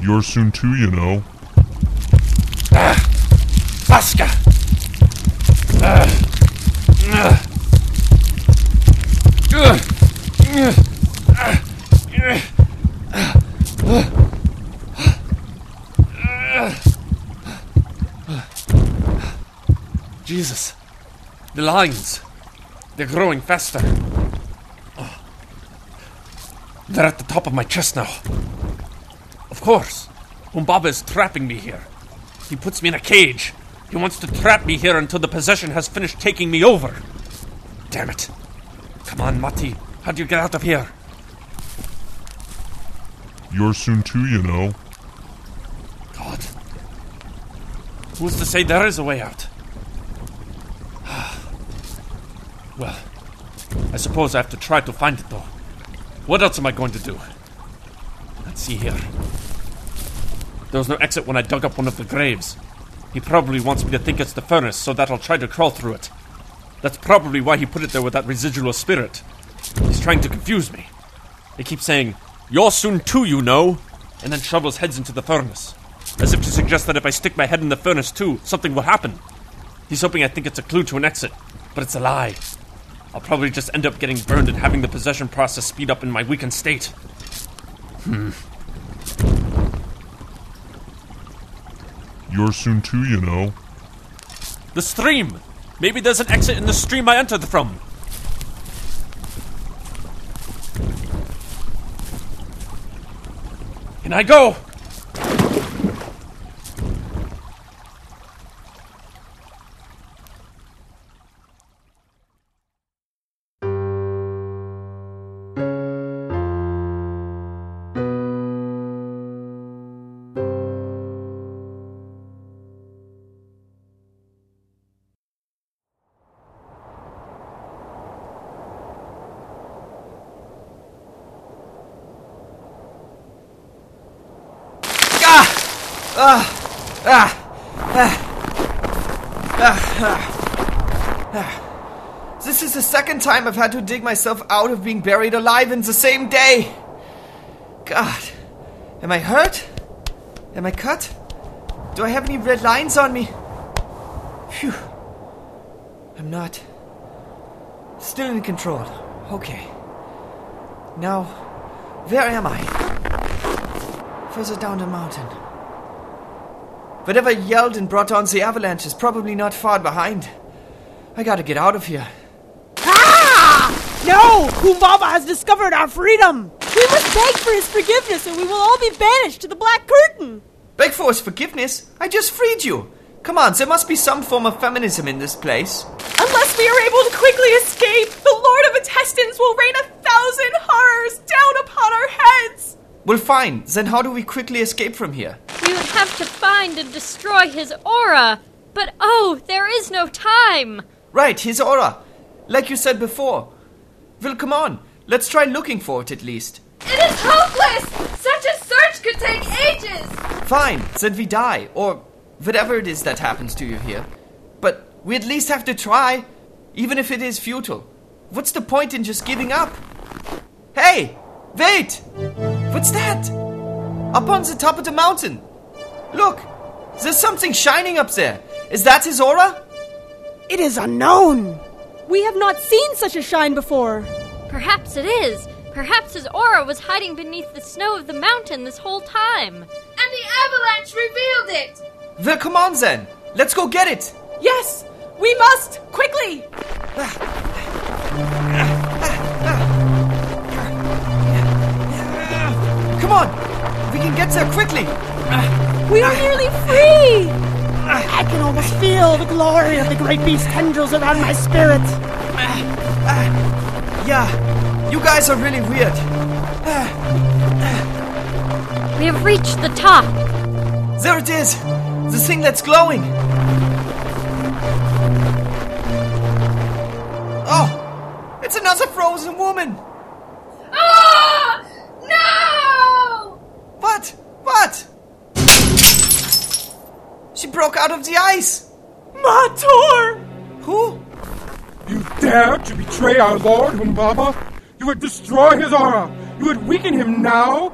You're soon too, you know. Ah. Ah. Ugh. Ugh. Ah. Ugh. Jesus. The lines. They're growing faster. Oh, they're at the top of my chest now. Of course. Humbaba is trapping me here. He puts me in a cage. He wants to trap me here until the possession has finished taking me over. Damn it. Come on, Mati. How do you get out of here? You're soon too, you know. God. Who's to say there is a way out? *sighs* well, I suppose I have to try to find it, though. What else am I going to do? Let's see here. There was no exit when I dug up one of the graves. He probably wants me to think it's the furnace so that I'll try to crawl through it. That's probably why he put it there with that residual spirit. He's trying to confuse me. He keeps saying, You're soon too, you know, and then shovels heads into the furnace. As if to suggest that if I stick my head in the furnace too, something will happen. He's hoping I think it's a clue to an exit, but it's a lie. I'll probably just end up getting burned and having the possession process speed up in my weakened state. Hmm. You're soon too, you know. The stream! Maybe there's an exit in the stream I entered from. In I go! Time I've had to dig myself out of being buried alive in the same day. God. Am I hurt? Am I cut? Do I have any red lines on me? Phew. I'm not. Still in control. Okay. Now, where am I? Further down the mountain. Whatever yelled and brought on the avalanche is probably not far behind. I gotta get out of here. No! Humbaba has discovered our freedom! We must beg for his forgiveness and we will all be banished to the Black Curtain! Beg for his forgiveness? I just freed you. Come on, there must be some form of feminism in this place. Unless we are able to quickly escape, the Lord of Intestines will rain a thousand horrors down upon our heads! Well, fine. Then how do we quickly escape from here? We would have to find and destroy his aura. But oh, there is no time. Right, his aura. Like you said before. Well, come on. Let's try looking for it at least. It is hopeless! Such a search could take ages! Fine, then we die, or whatever it is that happens to you here. But we at least have to try, even if it is futile. What's the point in just giving up? Hey! Wait! What's that? Up on the top of the mountain. Look! There's something shining up there. Is that his aura? It is unknown! We have not seen such a shine before. Perhaps it is. Perhaps his aura was hiding beneath the snow of the mountain this whole time. And the avalanche revealed it! Well, come on then. Let's go get it. Yes! We must! Quickly! Come on! We can get there quickly! We are nearly free! I can almost feel the glory of the great beast tendrils around my spirit. Uh, uh, yeah, you guys are really weird. Uh, we have reached the top. There it is! The thing that's glowing! Oh! It's another frozen woman! Ah! No! What? What? She broke out of the ice! Mator! Who? You dare to betray our lord, Humbaba? You would destroy his aura! You would weaken him now!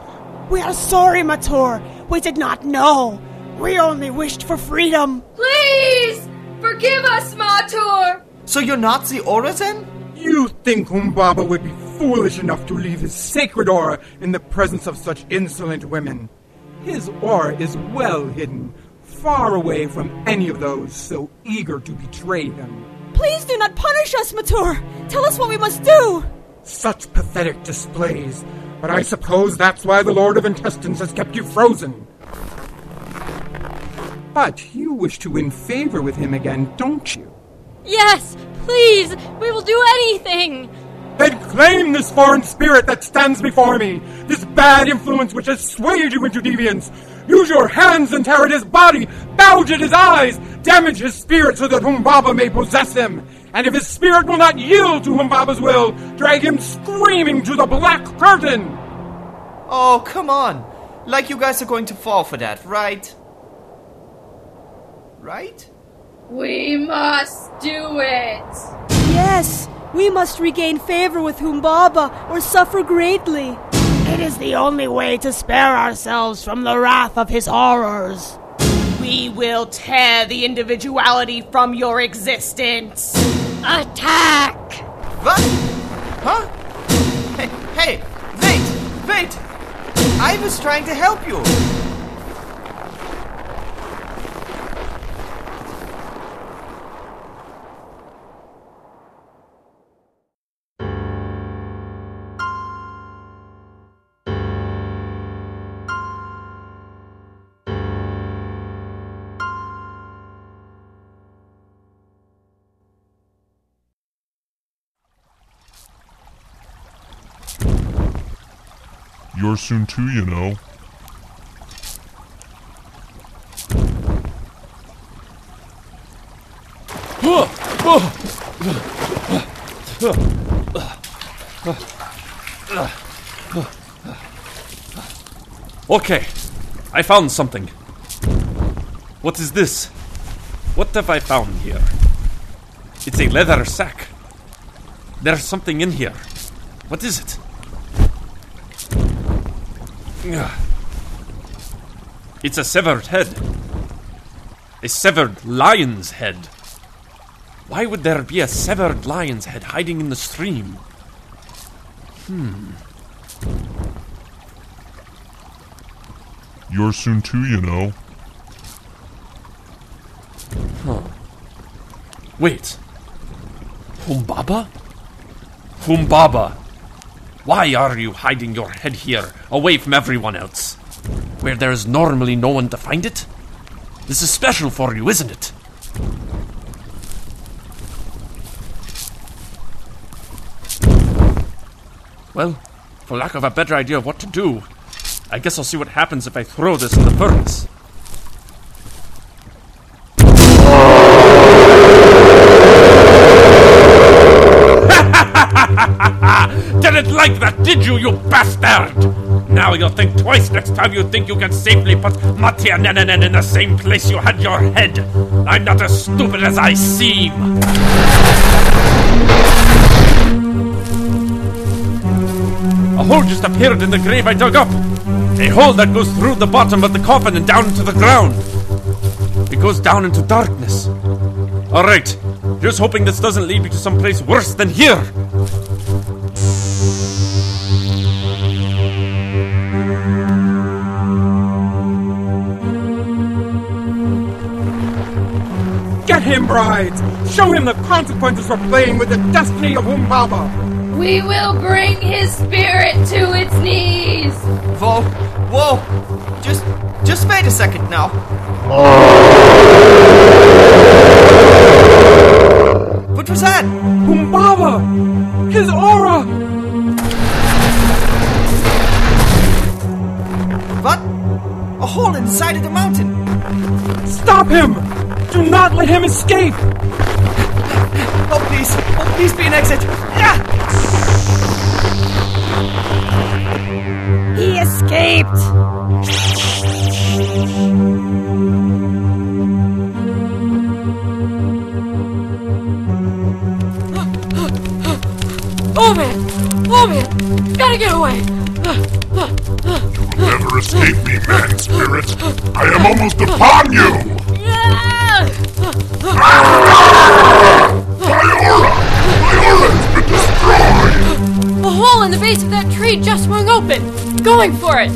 We are sorry, Mator. We did not know. We only wished for freedom. Please! Forgive us, Matur! So you're not the aura then? You think Humbaba would be foolish enough to leave his sacred aura in the presence of such insolent women? His aura is well hidden, far away from any of those so eager to betray him. Please do not punish us, Matur. Tell us what we must do. Such pathetic displays But I suppose that's why the Lord of Intestines has kept you frozen. But you wish to win favor with him again, don't you? Yes, please, we will do anything. Then claim this foreign spirit that stands before me, this bad influence which has swayed you into deviance. Use your hands and tear at his body, gouge at his eyes, damage his spirit so that Humbaba may possess him. And if his spirit will not yield to Humbaba's will, drag him screaming to the black curtain. Oh, come on. Like you guys are going to fall for that, right? Right? We must do it. Yes, we must regain favor with Humbaba or suffer greatly. It is the only way to spare ourselves from the wrath of his horrors. We will tear the individuality from your existence. Attack! What? Huh? Hey, hey, wait, wait! I was trying to help you! Soon too, you know. Okay, I found something. What is this? What have I found here? It's a leather sack. There's something in here. What is it? *sighs* It's a severed head. A severed lion's head. Why would there be a severed lion's head hiding in the stream? Hmm. You're soon too, you know. Huh. Wait. Humbaba? Humbaba! Why are you hiding your head here, away from everyone else? Where there is normally no one to find it? This is special for you, isn't it? Well, for lack of a better idea of what to do, I guess I'll see what happens if I throw this in the furnace. You, you bastard? Now you'll think twice next time you think you can safely put Mati Enenenen in the same place you had your head. I'm not as stupid as I seem. A hole just appeared in the grave I dug up. A hole that goes through the bottom of the coffin and down into the ground. It goes down into darkness. Alright, just hoping this doesn't lead me to some place worse than here. Get brides! Show him the consequences for playing with the destiny of Humbaba. We will bring his spirit to its knees. Whoa, whoa! Just, just wait a second now. What was that? Humbaba! His aura! What? A hole inside of the mountain. Stop him! Do not let him escape! Oh, please. Oh, please be an exit. Ah! He escaped! Oh man! Oh man! Gotta get away! You'll never escape me, man spirit. I am almost upon you. A hole in the base of that tree just swung open! Going for it!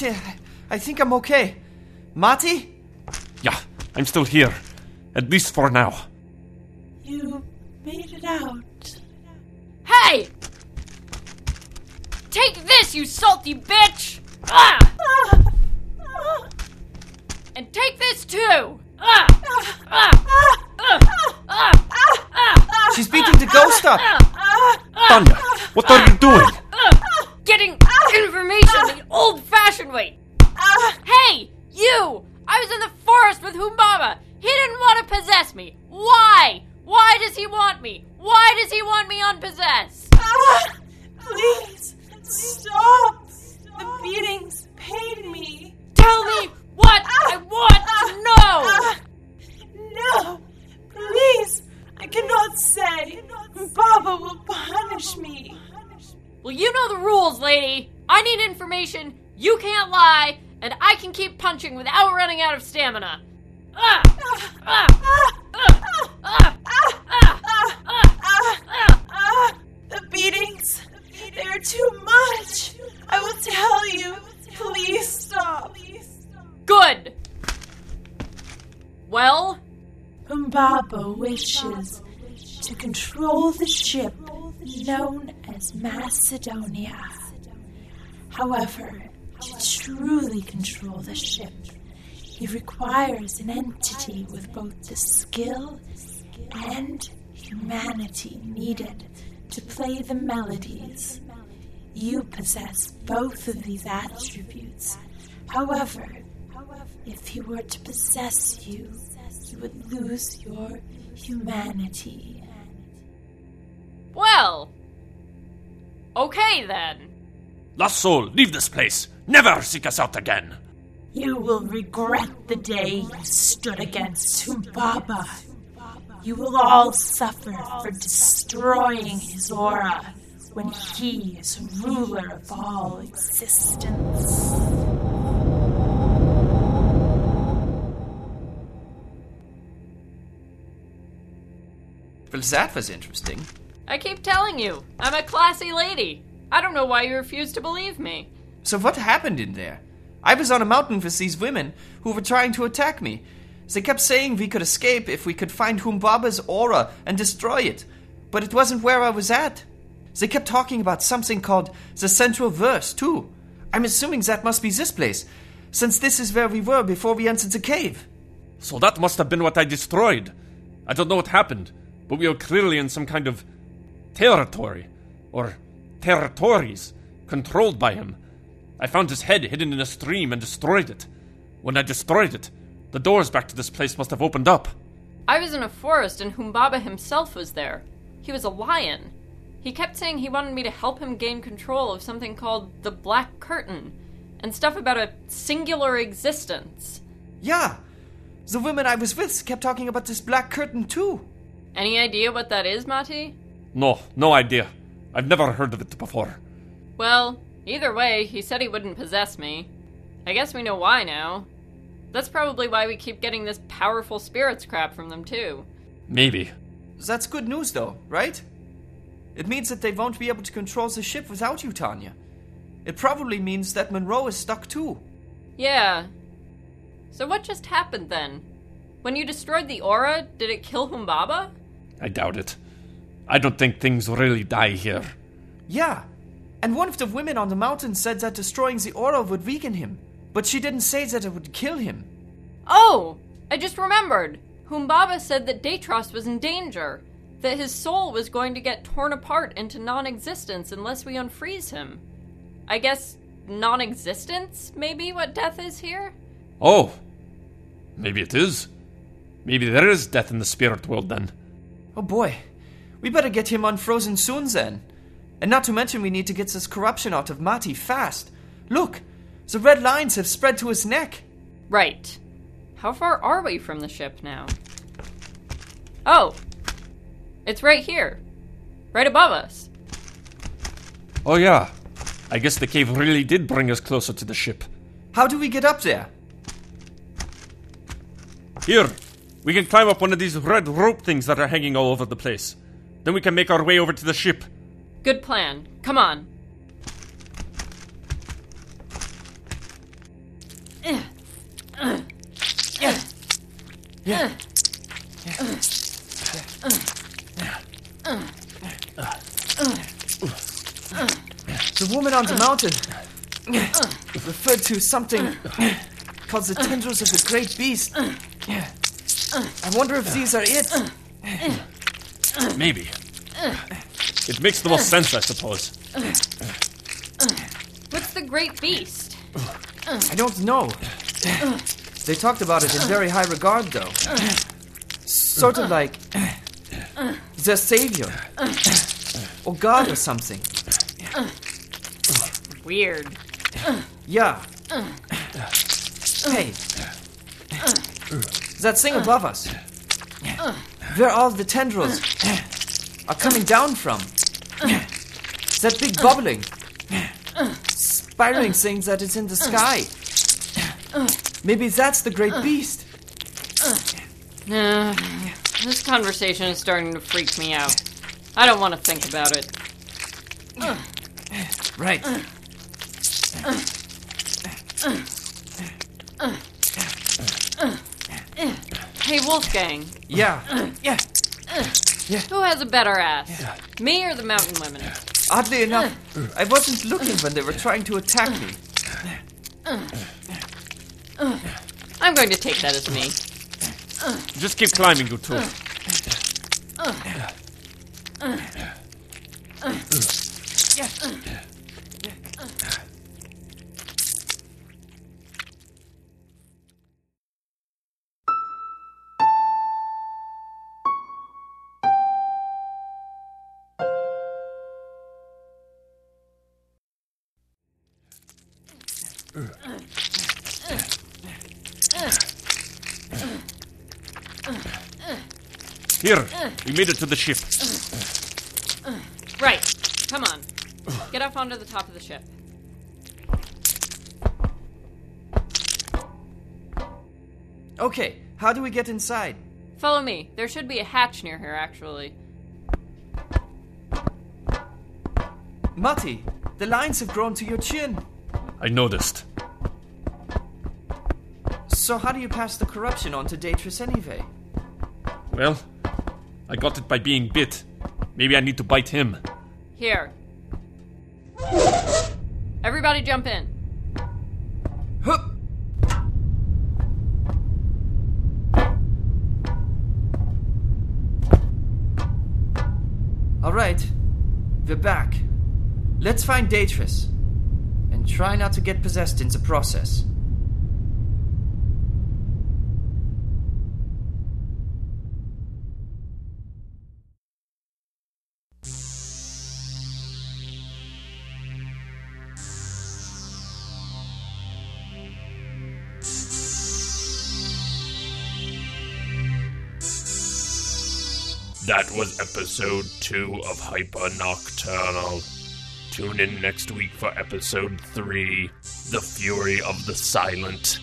Yeah, I, I think I'm okay. Mati? Yeah, I'm still here. At least for now. You made it out. Hey! Take this, you salty bitch! Ah! And take this too! Ah! Ah! Ah! Ah! Ah! She's beating the ghost up! Tanya, what are you doing? Getting information the old fashioned way! Uh, hey! You! I was in the forest with Humbaba! He didn't want to possess me! Why? Why does he want me? Why does he want me unpossessed? Please stop. The beatings pain me. Tell me what ah, I want to ah, know! Ah. No, please. I cannot say. Baba will punish me. Well, you know the rules, lady. I need information, you can't lie, and I can keep punching without running out of stamina. The beatings. They're too much. I will tell you. Please stop. Good. Well, Humbaba wishes to control the ship known as Macedonia. However, truly control the ship, he requires an entity with both the skill and humanity needed to play the melodies. You possess both of these attributes. However, if he were to possess you, you would lose your humanity. well. Okay then. Lost soul, leave this place. Never seek us out again. You will regret the day you stood against Humbaba. You will all suffer for destroying his aura when he is ruler of all existence. Well, that was interesting. I keep telling you, I'm a classy lady. I don't know why you refuse to believe me. So, what happened in there? I was on a mountain with these women who were trying to attack me. They kept saying we could escape if we could find Humbaba's aura and destroy it, but it wasn't where I was at. They kept talking about something called the Central Verse, too. I'm assuming that must be this place, since this is where we were before we entered the cave. So that must have been what I destroyed. I don't know what happened, but we were clearly in some kind of territory, or territories, controlled by him. I found his head hidden in a stream and destroyed it. When I destroyed it, the doors back to this place must have opened up. I was in a forest and Humbaba himself was there. He was a lion. He kept saying he wanted me to help him gain control of something called the Black Curtain, and stuff about a singular existence. Yeah, the women I was with kept talking about this black curtain, too. Any idea what that is, Mati? No, no idea. I've never heard of it before. Well, either way, he said he wouldn't possess me. I guess we know why now. That's probably why we keep getting this powerful spirits crap from them, too. Maybe. That's good news, though, right? It means that they won't be able to control the ship without you, Tanya. It probably means that Monroe is stuck too. Yeah. So what just happened then? When you destroyed the aura, did it kill Humbaba? I doubt it. I don't think things really die here. Yeah. And one of the women on the mountain said that destroying the aura would weaken him. But she didn't say that it would kill him. Oh! I just remembered. Humbaba said that Datris was in danger. That his soul was going to get torn apart into non existence unless we unfreeze him. I guess non existence may be what death is here? Oh. Maybe it is. Maybe there is death in the spirit world then. Oh boy. We better get him unfrozen soon then. And not to mention we need to get this corruption out of Mati fast. Look, the red lines have spread to his neck. Right. How far are we from the ship now? Oh! It's right here. Right above us. Oh, yeah. I guess the cave really did bring us closer to the ship. How do we get up there? Here, we can climb up one of these red rope things that are hanging all over the place. Then we can make our way over to the ship. Good plan. Come on. The woman on the mountain referred to something called the tendrils of the great beast. I wonder if these are it. Maybe. It makes the most uh. sense, I suppose. Uh. What's the great beast? I don't know. They talked about it in very high regard, though. Sort of like their savior. Or God or something. Weird. Yeah. Hey. That thing above us. Where all the tendrils are coming down from. That big bubbling, spiraling thing that is in the sky. Maybe that's the great beast. Uh, this conversation is starting to freak me out. I don't want to think about it. Right. Hey, Wolfgang. Yeah. Yeah. Who has a better ass? Me or the mountain women? Oddly enough, I wasn't looking when they were trying to attack me. I'm going to take that as me. Just keep climbing, you two. Here, we made it to the ship. Right. Come on. Get up onto the top of the ship. Okay, how do we get inside? Follow me. There should be a hatch near here, actually. Mati, the lines have grown to your chin. I noticed. So how do you pass the corruption on to Datris anyway? Well, I got it by being bit. Maybe I need to bite him. Here. Everybody jump in. Hup! All right, we're back. Let's find Datris. And try not to get possessed in the process. That was episode 2 of Hyper Nocturnal. Tune in next week for episode 3 The Fury of the Silent.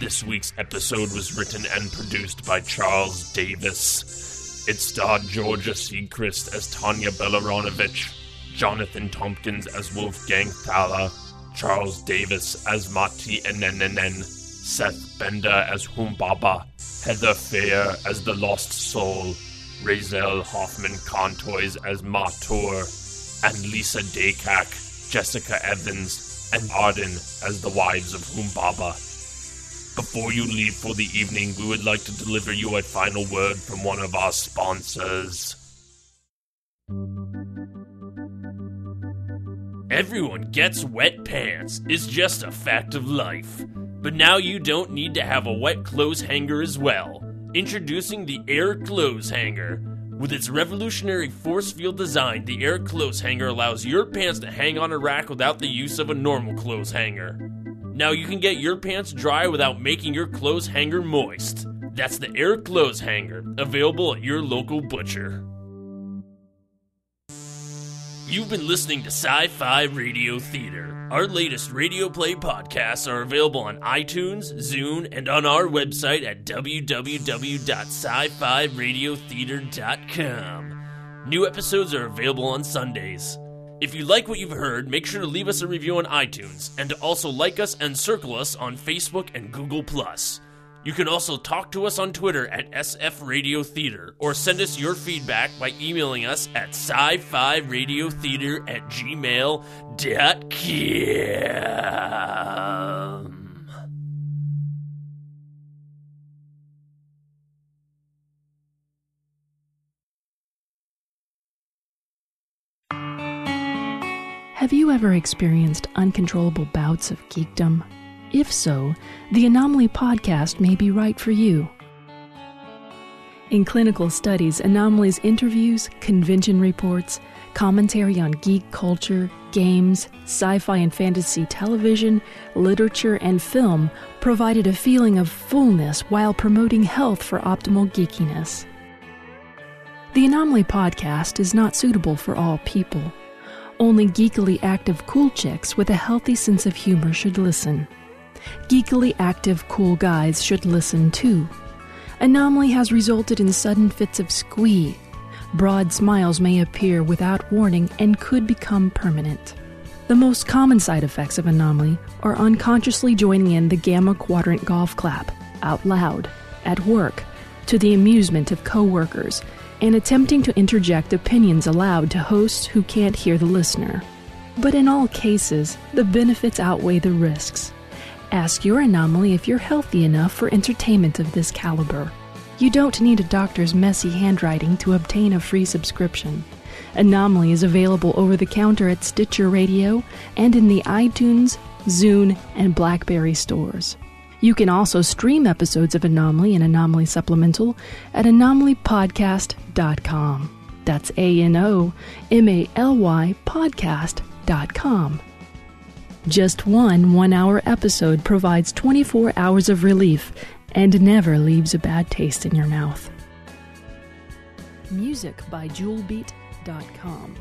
This week's episode was written and produced by Charles Davis. It starred Georgia Seacrest as Tanya Belaronovich, Jonathan Tompkins as Wolfgang Thaler, Charles Davis as Mati Enenenen, Seth Bender as Humbaba, Heather Fair as the Lost Soul, Razel Hoffman Contoys as Matur, and Lisa Daycak, Jessica Evans, and Arden as the wives of Humbaba. Before you leave for the evening, we would like to deliver you a final word from one of our sponsors. Everyone gets wet pants. It's just a fact of life. But now you don't need to have a wet clothes hanger as well. Introducing the Air Clothes Hanger. With its revolutionary force field design, the Air Clothes Hanger allows your pants to hang on a rack without the use of a normal clothes hanger. Now you can get your pants dry without making your clothes hanger moist. That's the Air Clothes Hanger, available at your local butcher. You've been listening to Sci Fi Radio Theater. Our latest radio play podcasts are available on iTunes, Zune, and on our website at www.sci-fi-radiotheater.com. New episodes are available on Sundays. If you like what you've heard, make sure to leave us a review on iTunes and to also like us and circle us on Facebook and Google+. You can also talk to us on Twitter at SF Radio Theater or send us your feedback by emailing us at sci fi radio theater at gmail.com. Have you ever experienced uncontrollable bouts of geekdom? If so, the Anomaly podcast may be right for you. In clinical studies, Anomaly's interviews, convention reports, commentary on geek culture, games, sci fi and fantasy television, literature, and film provided a feeling of fullness while promoting health for optimal geekiness. The Anomaly podcast is not suitable for all people. Only geekily active cool chicks with a healthy sense of humor should listen. Geekily active cool guys should listen too. Anomaly has resulted in sudden fits of squee. Broad smiles may appear without warning and could become permanent. The most common side effects of Anomaly are unconsciously joining in the Gamma Quadrant golf clap, out loud, at work, to the amusement of coworkers, and attempting to interject opinions aloud to hosts who can't hear the listener. But in all cases, the benefits outweigh the risks. Ask your anomaly if you're healthy enough for entertainment of this caliber. You don't need a doctor's messy handwriting to obtain a free subscription. Anomaly is available over the counter at Stitcher Radio and in the iTunes, Zune, and Blackberry stores. You can also stream episodes of Anomaly and Anomaly Supplemental at anomalypodcast.com. That's A N O M A L Y podcast.com. Just one one hour episode provides 24 hours of relief and never leaves a bad taste in your mouth. Music by JewelBeat.com.